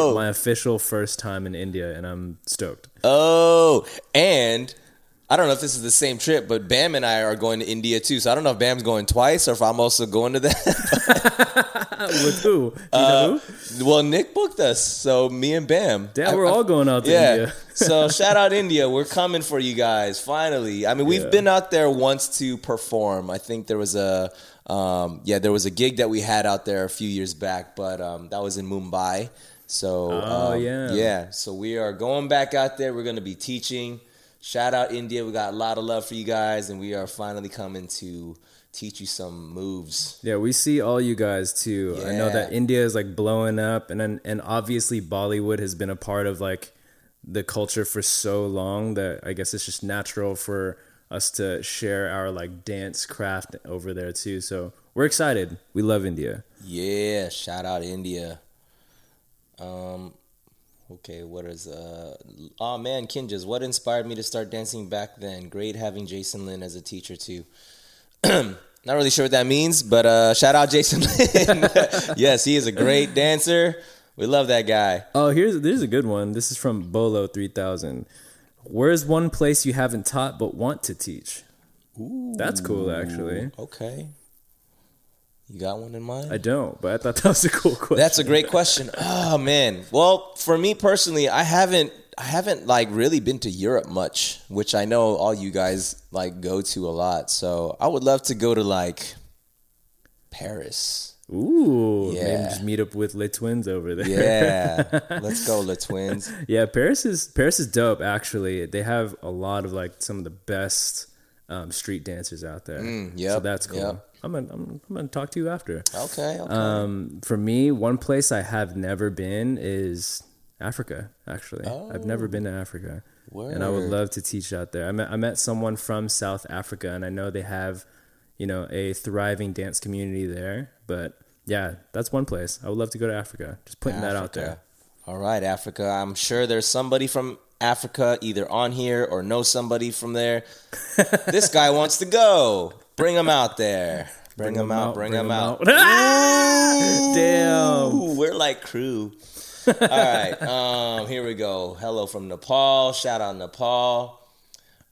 it'll be my official first time in India, and I'm stoked. oh, and I don't know if this is the same trip, but Bam and I are going to India too. So I don't know if Bam's going twice or if I'm also going to that. (laughs) With who? You Uh, who? well, Nick booked us, so me and Bam. Damn, I- we're I- all going out to Yeah. India. so (laughs) shout out India. We're coming for you guys. Finally. I mean, we've Yeah. been out there once to perform. I think there was a um, yeah, there was a gig that we had out there a few years back, but um, that was in Mumbai. So Oh, um, yeah. yeah. So we are going back out there. We're going to be teaching. Shout out India. We got a lot of love for you guys, and we are finally coming to teach you some moves. Yeah, we see all you guys too. I know that India is like blowing up, and then and obviously Bollywood has been a part of like the culture for so long that I guess it's just natural for us to share our like dance craft over there too. So we're excited. We love India. Yeah, shout out India. Um, okay, what is uh? Oh man, Kinjaz, what inspired me to start dancing back then? Great having Jason Lin as a teacher too. (clears throat) Not really sure what that means, but uh, shout out Jason (laughs) Lin. (laughs) yes, he is a great dancer. We love that guy. Oh, here's there's a good one. This is from Bolo three thousand. Where's one place you haven't taught but want to teach? Ooh, That's cool, actually. Okay, you got one in mind? I don't, but I thought that was a cool (laughs) question. That's a great question. Oh man. Well, for me personally, I haven't I haven't like really been to Europe much, which I know all you guys like go to a lot. So I would love to go to like Paris. Ooh, maybe just meet up with Les Twins over there. Yeah. (laughs) Let's go, the twins. Yeah, Paris is Paris is dope. Actually, they have a lot of like some of the best um, street dancers out there. Yeah. So Mm, that's cool. yep. I'm gonna I'm, I'm gonna talk to you after. Okay, okay. Um, for me, one place I have never been is Africa. Actually, I've never been to Africa, and I would love to teach out there. I met I met someone from South Africa, and I know they have, you know, a thriving dance community there. But yeah, that's one place I would love to go to Africa. Just putting that out there. All right, Africa. I'm sure there's somebody from Africa either on here or know somebody from there. (laughs) this guy wants to go. Bring them out there. Bring, them out. Bring, them out. (laughs) Damn. Ooh, we're like crew. All right. (laughs) Um, here we go. Hello from Nepal. Shout out Nepal.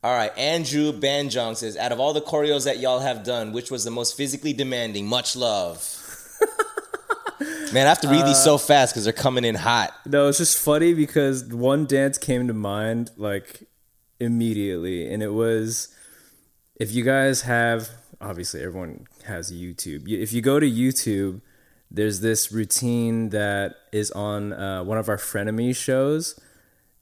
All right. Andrew Banjong says, out of all the choreos that y'all have done, which was the most physically demanding? Much love. (laughs) Man, I have to read these so fast because they're coming in hot. No, it's just funny because one dance came to mind like immediately, and it was if you guys have obviously everyone has YouTube. If you go to YouTube, there's this routine that is on uh, one of our frenemy shows,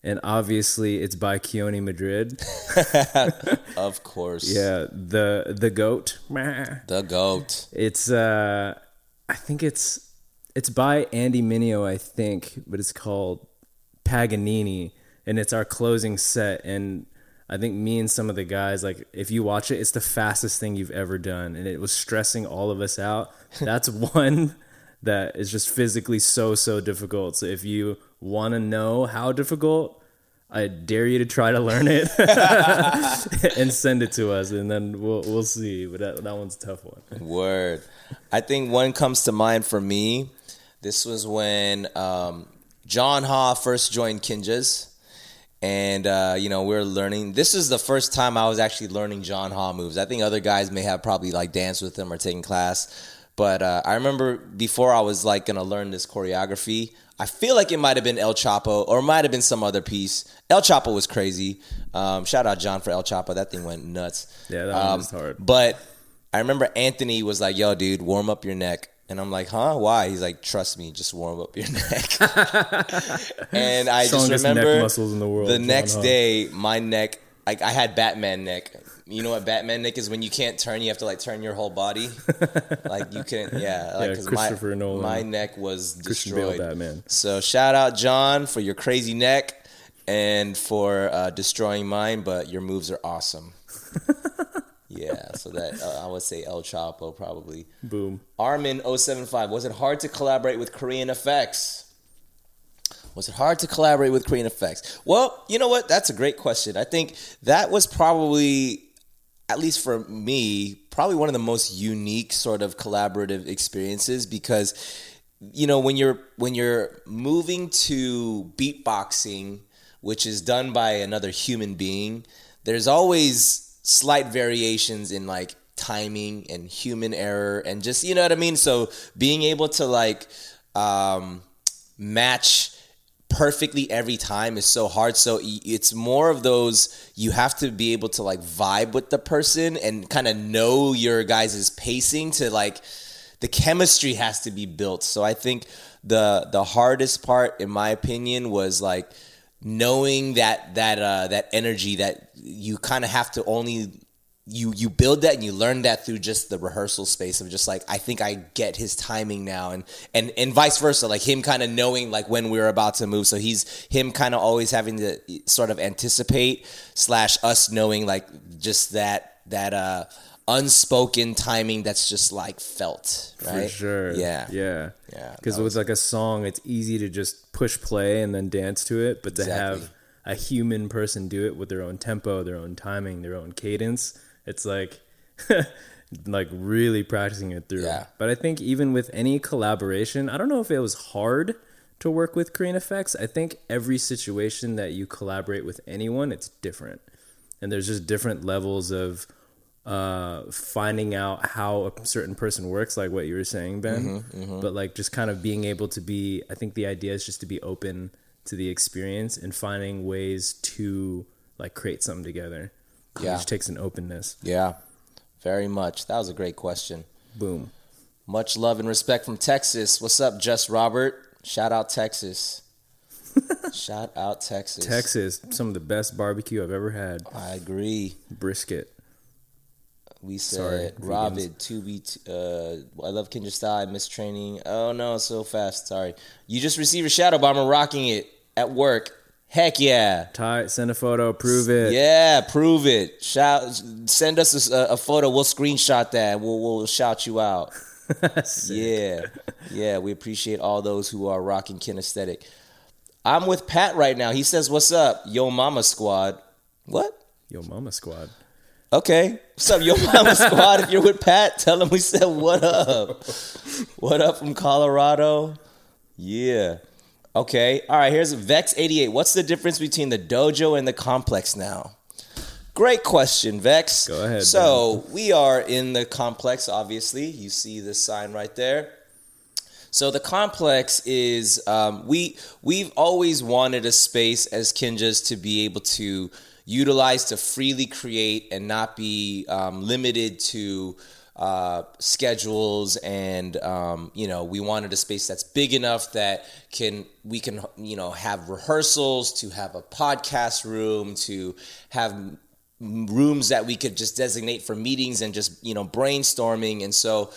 and obviously it's by Keone Madrid. (laughs) Of course. yeah, the the goat. The GOAT. It's uh I think it's it's by Andy Minio, I think, but it's called Paganini and it's our closing set and I think me and some of the guys like if you watch it it's the fastest thing you've ever done and it was stressing all of us out. (laughs) That's one that is just physically so so difficult. So if you want to know how difficult I dare you to try to learn it (laughs) and send it to us, and then we'll we'll see. But that that one's a tough one. Word. I think one comes to mind for me. This was when um, John Ha first joined Kinjaz. And, uh, you know, we are learning. This is the first time I was actually learning John Ha moves. I think other guys may have probably like danced with him or taken class. But uh, I remember before I was like going to learn this choreography, I feel like it might have been El Chapo or it might have been some other piece. El Chapo was crazy. Um, shout out John for El Chapo. That thing went nuts. Yeah, that one was hard. But I remember Anthony was like, "Yo, dude, warm up your neck." And I'm like, huh? Why? He's like, trust me, just warm up your (laughs) neck. (laughs) and I just Strongest neck remember muscles in the world, the John next day, my neck, like I had Batman neck. You know what Batman neck is? When you can't turn, you have to like turn your whole body. (laughs) like you can, yeah. Like, Yeah, Christopher my, Nolan. My neck was Christian Bale destroyed. Batman. So shout out John for your crazy neck and for uh, destroying mine, but your moves are awesome. Yeah, so that uh, I would say El Chapo probably. Boom. Armin075, was it hard to collaborate with KRNFX? Was it hard to collaborate with KRNFX? Well, you know what? That's a great question. I think that was probably, at least for me, probably one of the most unique sort of collaborative experiences because, you know, when you're when you're moving to beatboxing, which is done by another human being, there's always slight variations in like timing and human error and just you know what I mean. So being able to like um, match perfectly every time is so hard. So it's more of those you have to be able to like vibe with the person and kind of know your guys' pacing to like the chemistry has to be built. So I think the the hardest part, in my opinion, was like knowing that that uh, that energy that you kind of have to only you you build that and you learn that through just the rehearsal space of just like I think I get his timing now and and and vice versa like him kind of knowing like when we are about to move. So he's him kind of always having to sort of anticipate slash us knowing like just that that uh unspoken timing that's just like felt right For sure. yeah Yeah. Yeah, Because with like a song, it's easy to just push play and then dance to it, but to Exactly. have a human person do it with their own tempo, their own timing, their own cadence, it's like (laughs) like really practicing it through. Yeah. But I think even with any collaboration, I don't know if it was hard to work with KRNFX. I think every situation that you collaborate with anyone, it's different. And there's just different levels of uh, finding out how a certain person works, like what you were saying, Ben. Mm-hmm, But like just kind of being able to be, I think the idea is just to be open to the experience and finding ways to like create something together. Yeah. Which takes an openness. yeah very much that was a great question Boom. Much love and respect from Texas. What's up, Just Robert? Shout out Texas. (laughs) Shout out Texas. Texas, some of the best barbecue I've ever had. I agree. Brisket. We said vegans. Robin, to be. T- uh, I love Kendra style. I miss training. Oh no, so fast. Sorry. You just received a shadow bomber rocking it at work. Heck yeah. Ty, send a photo, prove it. Yeah, prove it. Shout, send us a, a photo. We'll screenshot that. We'll we'll shout you out. (laughs) yeah, yeah. We appreciate all those who are rocking kinesthetic. I'm with Pat right now. He says, "What's up, Yo Mama Squad?" What? Yo, Mama Squad. Okay. What's up, Yo (laughs) Mama Squad? If you're with Pat, tell him we said what up. What up from Colorado? Yeah. Okay. All right. Here's Vex88. What's the difference between the dojo and the complex now? Great question, Vex. Go ahead, So we are in the complex. Obviously, you see the sign right there. So the complex is um, we we've always wanted a space as Kinjaz to be able to utilize to freely create and not be um, limited to uh, schedules and um, you know we wanted a space that's big enough that can we can you know have rehearsals to have a podcast room to have rooms that we could just designate for meetings and just you know brainstorming. And so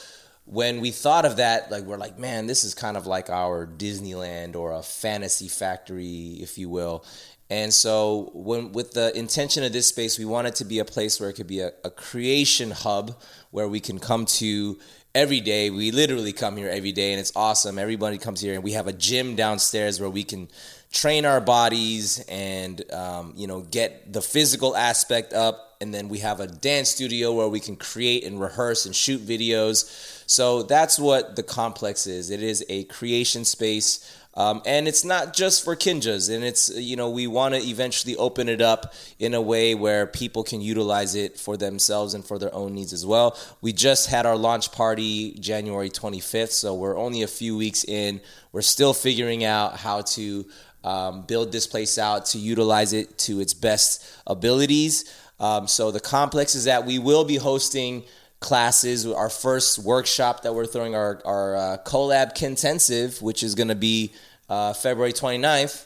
when we thought of that like we're like man this is kind of like our disneyland or a fantasy factory if you will and so when with the intention of this space we want it to be a place where it could be a, a creation hub where we can come to every day. We literally come here every day and it's awesome. Everybody comes here and we have a gym downstairs where we can train our bodies and um, you know get the physical aspect up. And then we have a dance studio where we can create and rehearse and shoot videos. So that's what the complex is. It is a creation space um, and it's not just for kinjaz and it's you know we want to eventually open it up in a way where people can utilize it for themselves and for their own needs as well. We just had our launch party january 25th so we're only a few weeks in. We're still figuring out how to um, build this place out to utilize it to its best abilities. Um, so the complex is that we will be hosting classes. Our first workshop that we're throwing our, our uh, collab contensive, which is going to be uh, February 29th.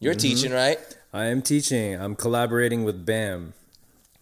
You're teaching, right? I am teaching. I'm collaborating with BAM.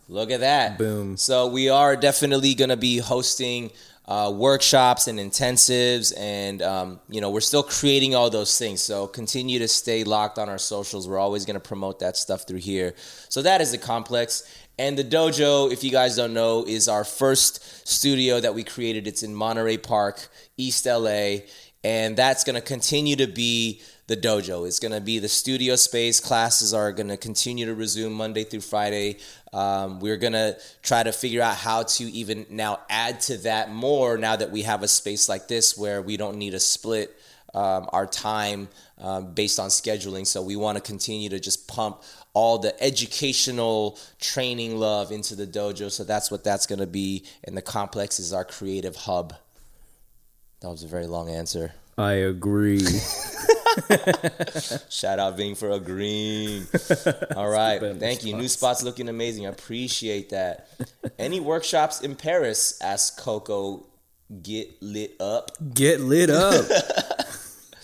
Look at that. Boom. So we are definitely going to be hosting uh, workshops and intensives, and um, you know we're still creating all those things. So continue to stay locked on our socials. We're always going to promote that stuff through here. So that is the complex. And the dojo, if you guys don't know, is our first studio that we created. It's in Monterey Park, East LA, and that's going to continue to be the dojo. It's going to be the studio space. Classes are going to continue to resume Monday through Friday. Um, we're going to try to figure out how to even now add to that more now that we have a space like this where we don't need to split um, our time um, based on scheduling. So we want to continue to just pump all the educational training love into the dojo. So that's what that's going to be. And the complex is our creative hub. That was a very long answer. I agree. (laughs) Shout out Vinh for agreeing. (laughs) All right. Thank you. New spots looking amazing. I appreciate that. (laughs) Any workshops in Paris? asked Coco get lit up. Get lit up.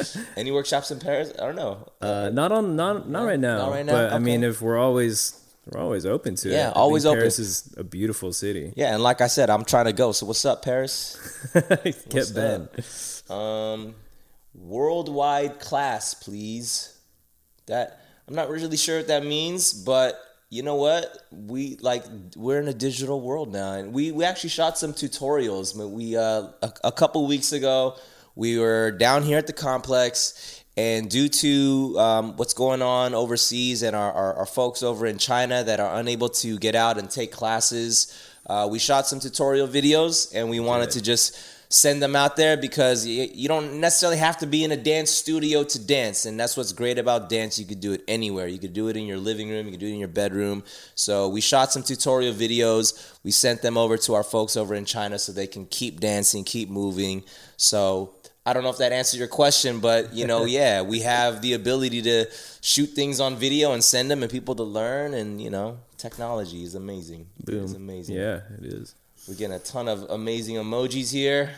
(laughs) Any workshops in Paris? I don't know. Uh, not on, not not right now. Not right now? But I mean, if we're always we're always open to it. Yeah, always open. Paris is a beautiful city. Yeah, and like I said, I'm trying to go. So what's up, Paris? (laughs) Get Ben. Um, worldwide class, please. That I'm not really sure what that means, but you know what? We like we're in a digital world now, and we we actually shot some tutorials. But we uh, a, a couple weeks ago, we were down here at the complex. And due to um, what's going on overseas and our, our, our folks over in China that are unable to get out and take classes, uh, we shot some tutorial videos and we wanted to just send them out there because you, you don't necessarily have to be in a dance studio to dance and that's what's great about dance. You could do it anywhere. You could do it in your living room. You could do it in your bedroom. So we shot some tutorial videos. We sent them over to our folks over in china so they can keep dancing keep moving. So I don't know if that answers your question, but you know, (laughs) yeah, we have the ability to shoot things on video and send them and people to learn and you know, technology is amazing. Boom. It's amazing. Yeah, it is. We're getting a ton of amazing emojis here.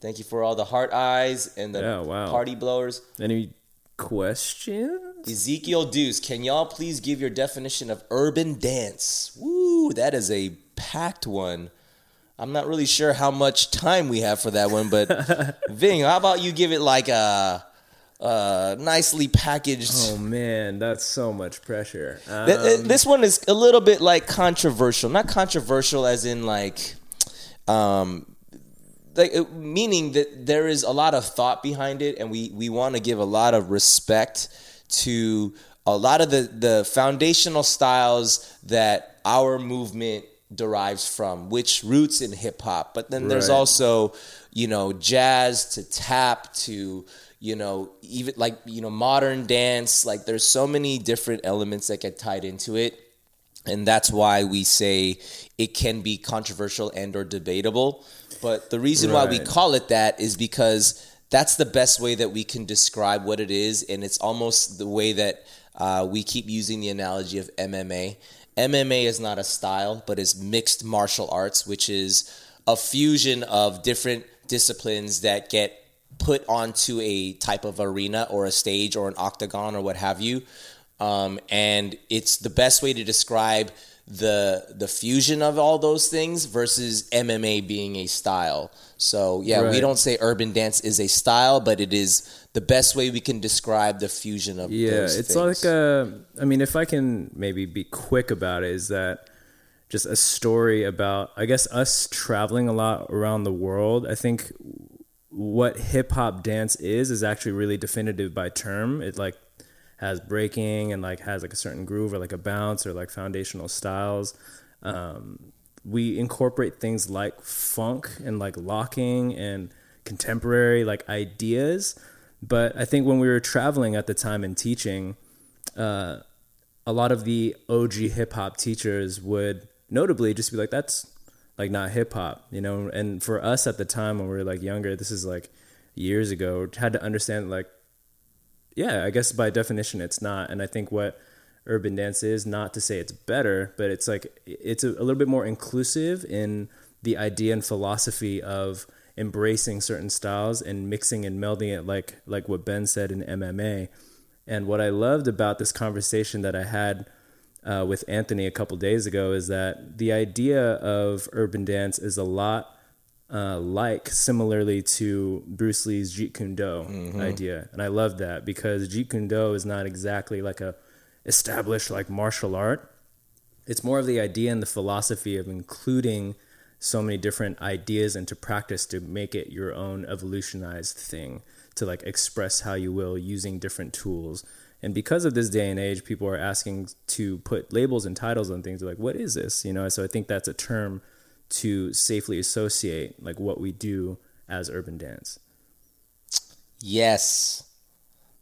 Thank you for all the heart eyes and the Yeah, wow. party blowers. Any questions? Ezekiel Deuce, can y'all please give your definition of urban dance? Woo, that is a packed one. I'm not really sure how much time we have for that one, but (laughs) Vinh, how about you give it like a, a nicely packaged. Oh man, that's so much pressure. Um, Th- th- this one is a little bit like controversial, not controversial as in like, um, like meaning that there is a lot of thought behind it, and we we want to give a lot of respect to a lot of the the foundational styles that our movement derives from, which roots in hip hop. But then there's Right. also, you know, jazz to tap to you know even like you know modern dance. Like there's so many different elements that get tied into it. And that's why we say it can be controversial and or debatable. But the reason why we call it that is because that's the best way that we can describe what it is. And it's almost the way that uh, we keep using the analogy of mma mma is not a style but is mixed martial arts which is a fusion of different disciplines that get put onto a type of arena or a stage or an octagon or what have you um, and it's the best way to describe the the fusion of all those things versus MMA being a style. So yeah, we don't say urban dance is a style, but it is the best way we can describe the fusion of yeah, it's things. like a. I mean, if I can maybe be quick about it, is that just a story about I guess us traveling a lot around the world. I think what hip hop dance is is actually really definitive by term. It like has breaking and like has like a certain groove or like a bounce or like foundational styles. Um, we incorporate things like funk and like locking and contemporary like ideas. But I think when we were traveling at the time and teaching, uh, a lot of the OG hip hop teachers would notably just be like, "That's like not hip hop," you know. And for us at the time when we were like younger, this is like years ago, had to understand like, yeah, I guess by definition it's not. And I think what urban dance is not to say it's better, but it's like it's a, a little bit more inclusive in the idea and philosophy of embracing certain styles and mixing and melding it like like what Ben said in MMA. And what I loved about this conversation that I had uh, with Anthony a couple days ago is that the idea of urban dance is a lot uh, like similarly to Bruce Lee's Jeet Kune Do idea, and I love that because Jeet Kune Do is not exactly like a established like martial art. It's more of the idea and the philosophy of including so many different ideas into practice to make it your own evolutionized thing to like express how you will using different tools. And because of this day and age, people are asking to put labels and titles on things. Like, what is this? You know, so I think that's a term to safely associate like what we do as urban dance. Yes.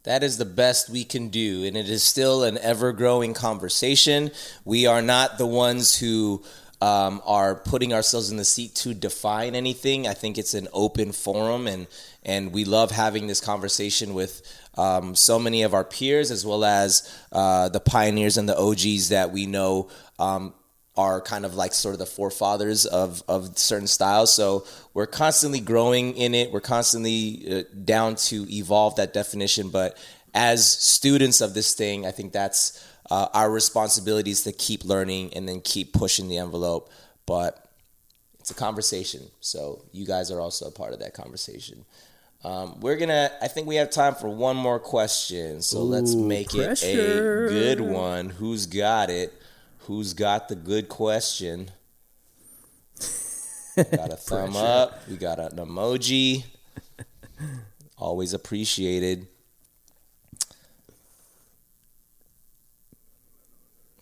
That is the best we can do. And it is still an ever growing conversation. We are not the ones who um, are putting ourselves in the seat to define anything. I think it's an open forum, and, and we love having this conversation with um, so many of our peers as well as uh, the pioneers and the OGs that we know. Um, are kind of like sort of the forefathers of of certain styles. So we're constantly growing in it. We're constantly uh, down to evolve that definition. But as students of this thing, I think that's uh, our responsibility is to keep learning and then keep pushing the envelope. But it's a conversation. So you guys are also a part of that conversation. Um, we're gonna. I think we have time for one more question. So Ooh, let's make pressure. it a good one. Who's got it? Who's got the good question? got a (laughs) thumb up. We got an emoji. Always appreciated.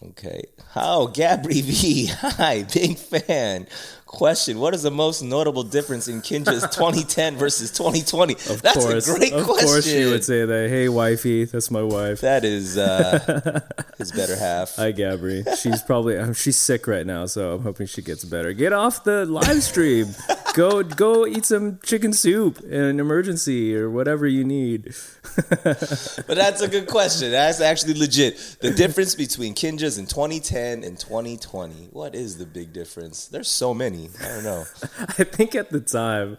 Okay. Oh, Gabri V. (laughs) Hi, big fan. Question: What is the most notable difference in Kinjaz (laughs) 2010 versus 2020? Of That's course, a great of question. course, she would say that. Hey, wifey, that's my wife. That is uh, (laughs) his better half. Hi, Gabri. She's probably um, she's sick right now, so I'm hoping she gets better. Get off the live stream. (laughs) go go eat some chicken soup in an emergency or whatever you need. But that's a good question. That's actually legit. The difference between Kinjaz in 2010 and 2020. What is the big difference? There's so many. I don't know. (laughs) I think at the time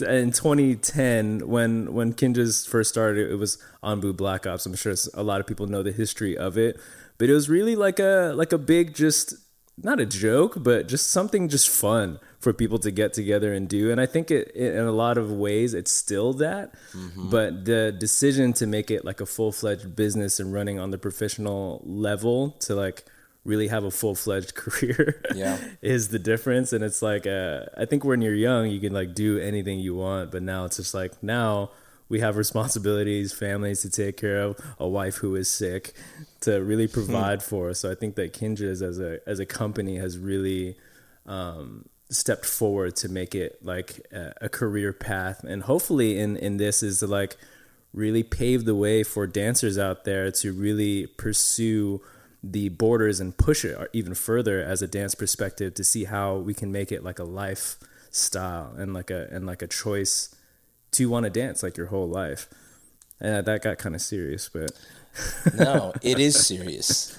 in 2010 when when Kinjaz first started it was Anbu Black Ops. I'm sure a lot of people know the history of it, but it was really like a like a big just not a joke, but just something just fun for people to get together and do. And I think it, it in a lot of ways it's still that, mm-hmm. but the decision to make it like a full-fledged business and running on the professional level to like really have a full-fledged (laughs) career Yeah. is the difference. And it's like uh, i think when you're young you can like do anything you want but now it's just like now we have responsibilities families to take care of a wife who is sick to really provide for. So i think that kinjaz as a as a company has really um, stepped forward to make it like a, a career path. And hopefully in in this is to like really pave the way for dancers out there to really pursue the borders and push it even further as a dance perspective to see how we can make it like a lifestyle and like a and like a choice to want to dance like your whole life. And that got kind of serious, but (laughs) No, it is serious.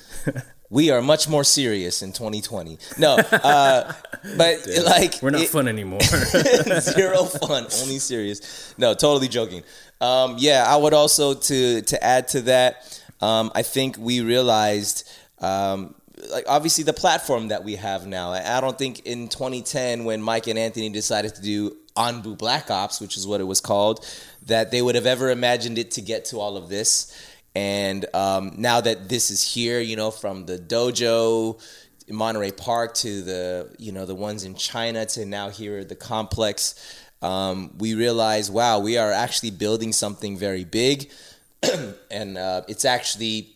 We are much more serious in 2020. No, uh, but (laughs) like we're not it- fun anymore. (laughs) zero fun, only serious. No, totally joking. Um, yeah, I would also to to add to that. Um, I think we realized, um, like obviously the platform that we have now. I don't think in 2010 when Mike and Anthony decided to do Anbu Black Ops, which is what it was called, that they would have ever imagined it to get to all of this. And um, now that this is here, you know, from the dojo in Monterey Park to the you know the ones in China to now here at the complex, um, we realize wow we are actually building something very big, (clears throat) and uh, it's actually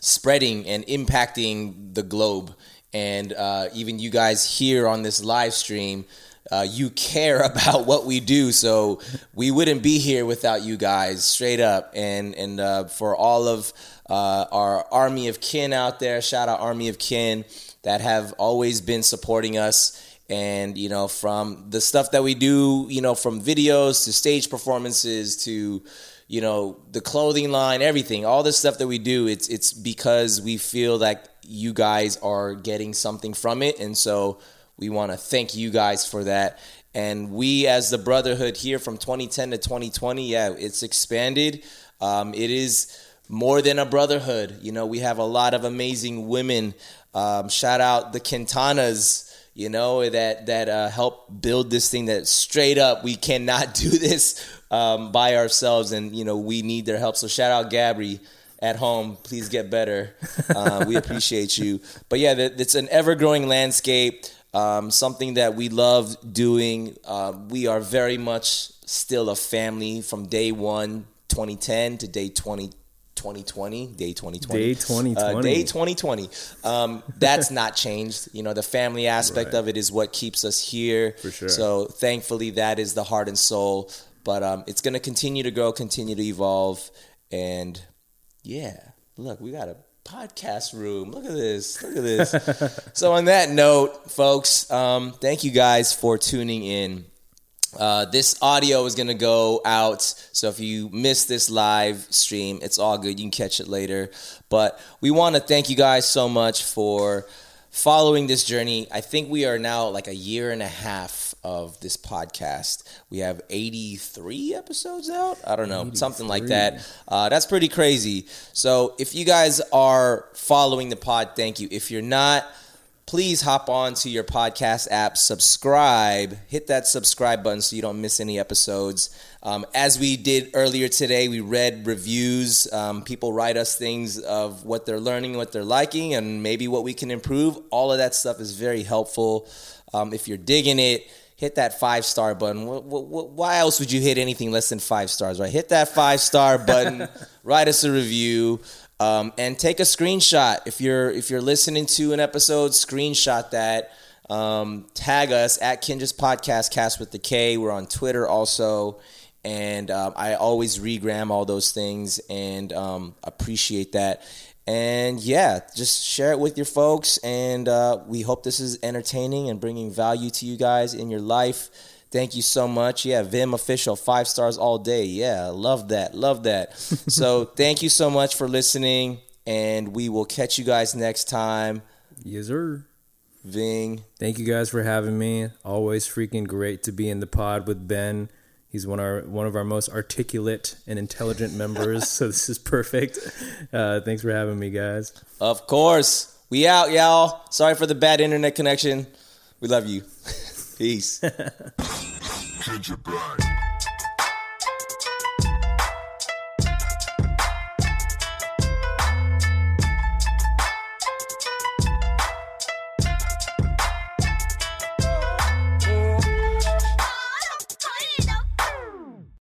spreading and impacting the globe. And uh, even you guys here on this live stream, uh, you care (laughs) about what we do. So we wouldn't be here without you guys, straight up. And and uh, for all of uh, our army of kin out there, shout out army of kin that have always been supporting us. And you know, from the stuff that we do, you know, from videos to stage performances to you know the clothing line everything all the stuff that we do it's it's because we feel like you guys are getting something from it. And so we want to thank you guys for that. And we as the brotherhood here from 2010 to 2020 yeah it's expanded. Um, it is more than a brotherhood. You know we have a lot of amazing women. Um, shout out the quintanas you know that that uh, help build this thing that straight up we cannot (laughs) do this um, by ourselves and you know we need their help. So shout out gabri at home. Please get better. Uh, we appreciate you. But yeah it's an ever-growing landscape um, something that we love doing. Uh, we are very much still a family from day one 2010 to day 20 2020 day 2020 Day uh, 2020. day 2020 um, that's not changed. You know the family aspect Right. of it is what keeps us here. For sure. so thankfully that is the heart and soul but um, it's going to continue to grow continue to evolve and yeah look we got a podcast room look at this look at this (laughs) so on that note folks um, thank you guys for tuning in uh, this audio is going to go out. So if you miss this live stream, it's all good. You can catch it later. But we want to thank you guys so much for following this journey. I think we are now like a year and a half of this podcast. We have 83 episodes out. I don't know, something like that. Uh, that's pretty crazy. So if you guys are following the pod, thank you. If you're not, please hop on to your podcast app, subscribe, hit that subscribe button so you don't miss any episodes. Um, as we did earlier today, we read reviews. Um, people write us things of what they're learning, what they're liking, and maybe what we can improve. All of that stuff is very helpful. Um, if you're digging it, hit that five star button. Wh- wh- wh- Why else would you hit anything less than five stars, right? Hit that five star button, (laughs) write us a review. Um, and take a screenshot if you're if you're listening to an episode. Screenshot that. Um, tag us at Kinjaz Podcast, Cast with the K. We're on Twitter also, and um, I always regram all those things and um, appreciate that. And yeah, just share it with your folks, and uh, we hope this is entertaining and bringing value to you guys in your life. Thank you so much. Yeah, Vim official, five stars all day. Yeah, love that. Love that. (laughs) so thank you so much for listening, and we will catch you guys next time. Yes, sir. Vinh. Thank you guys for having me. Always freaking great to be in the pod with Ben. He's one of our one of our most articulate and intelligent members, so this is perfect. Uh, thanks for having me, guys. Of course. We out, y'all. Sorry for the bad internet connection. We love you. (laughs) Peace. Ginger Bride.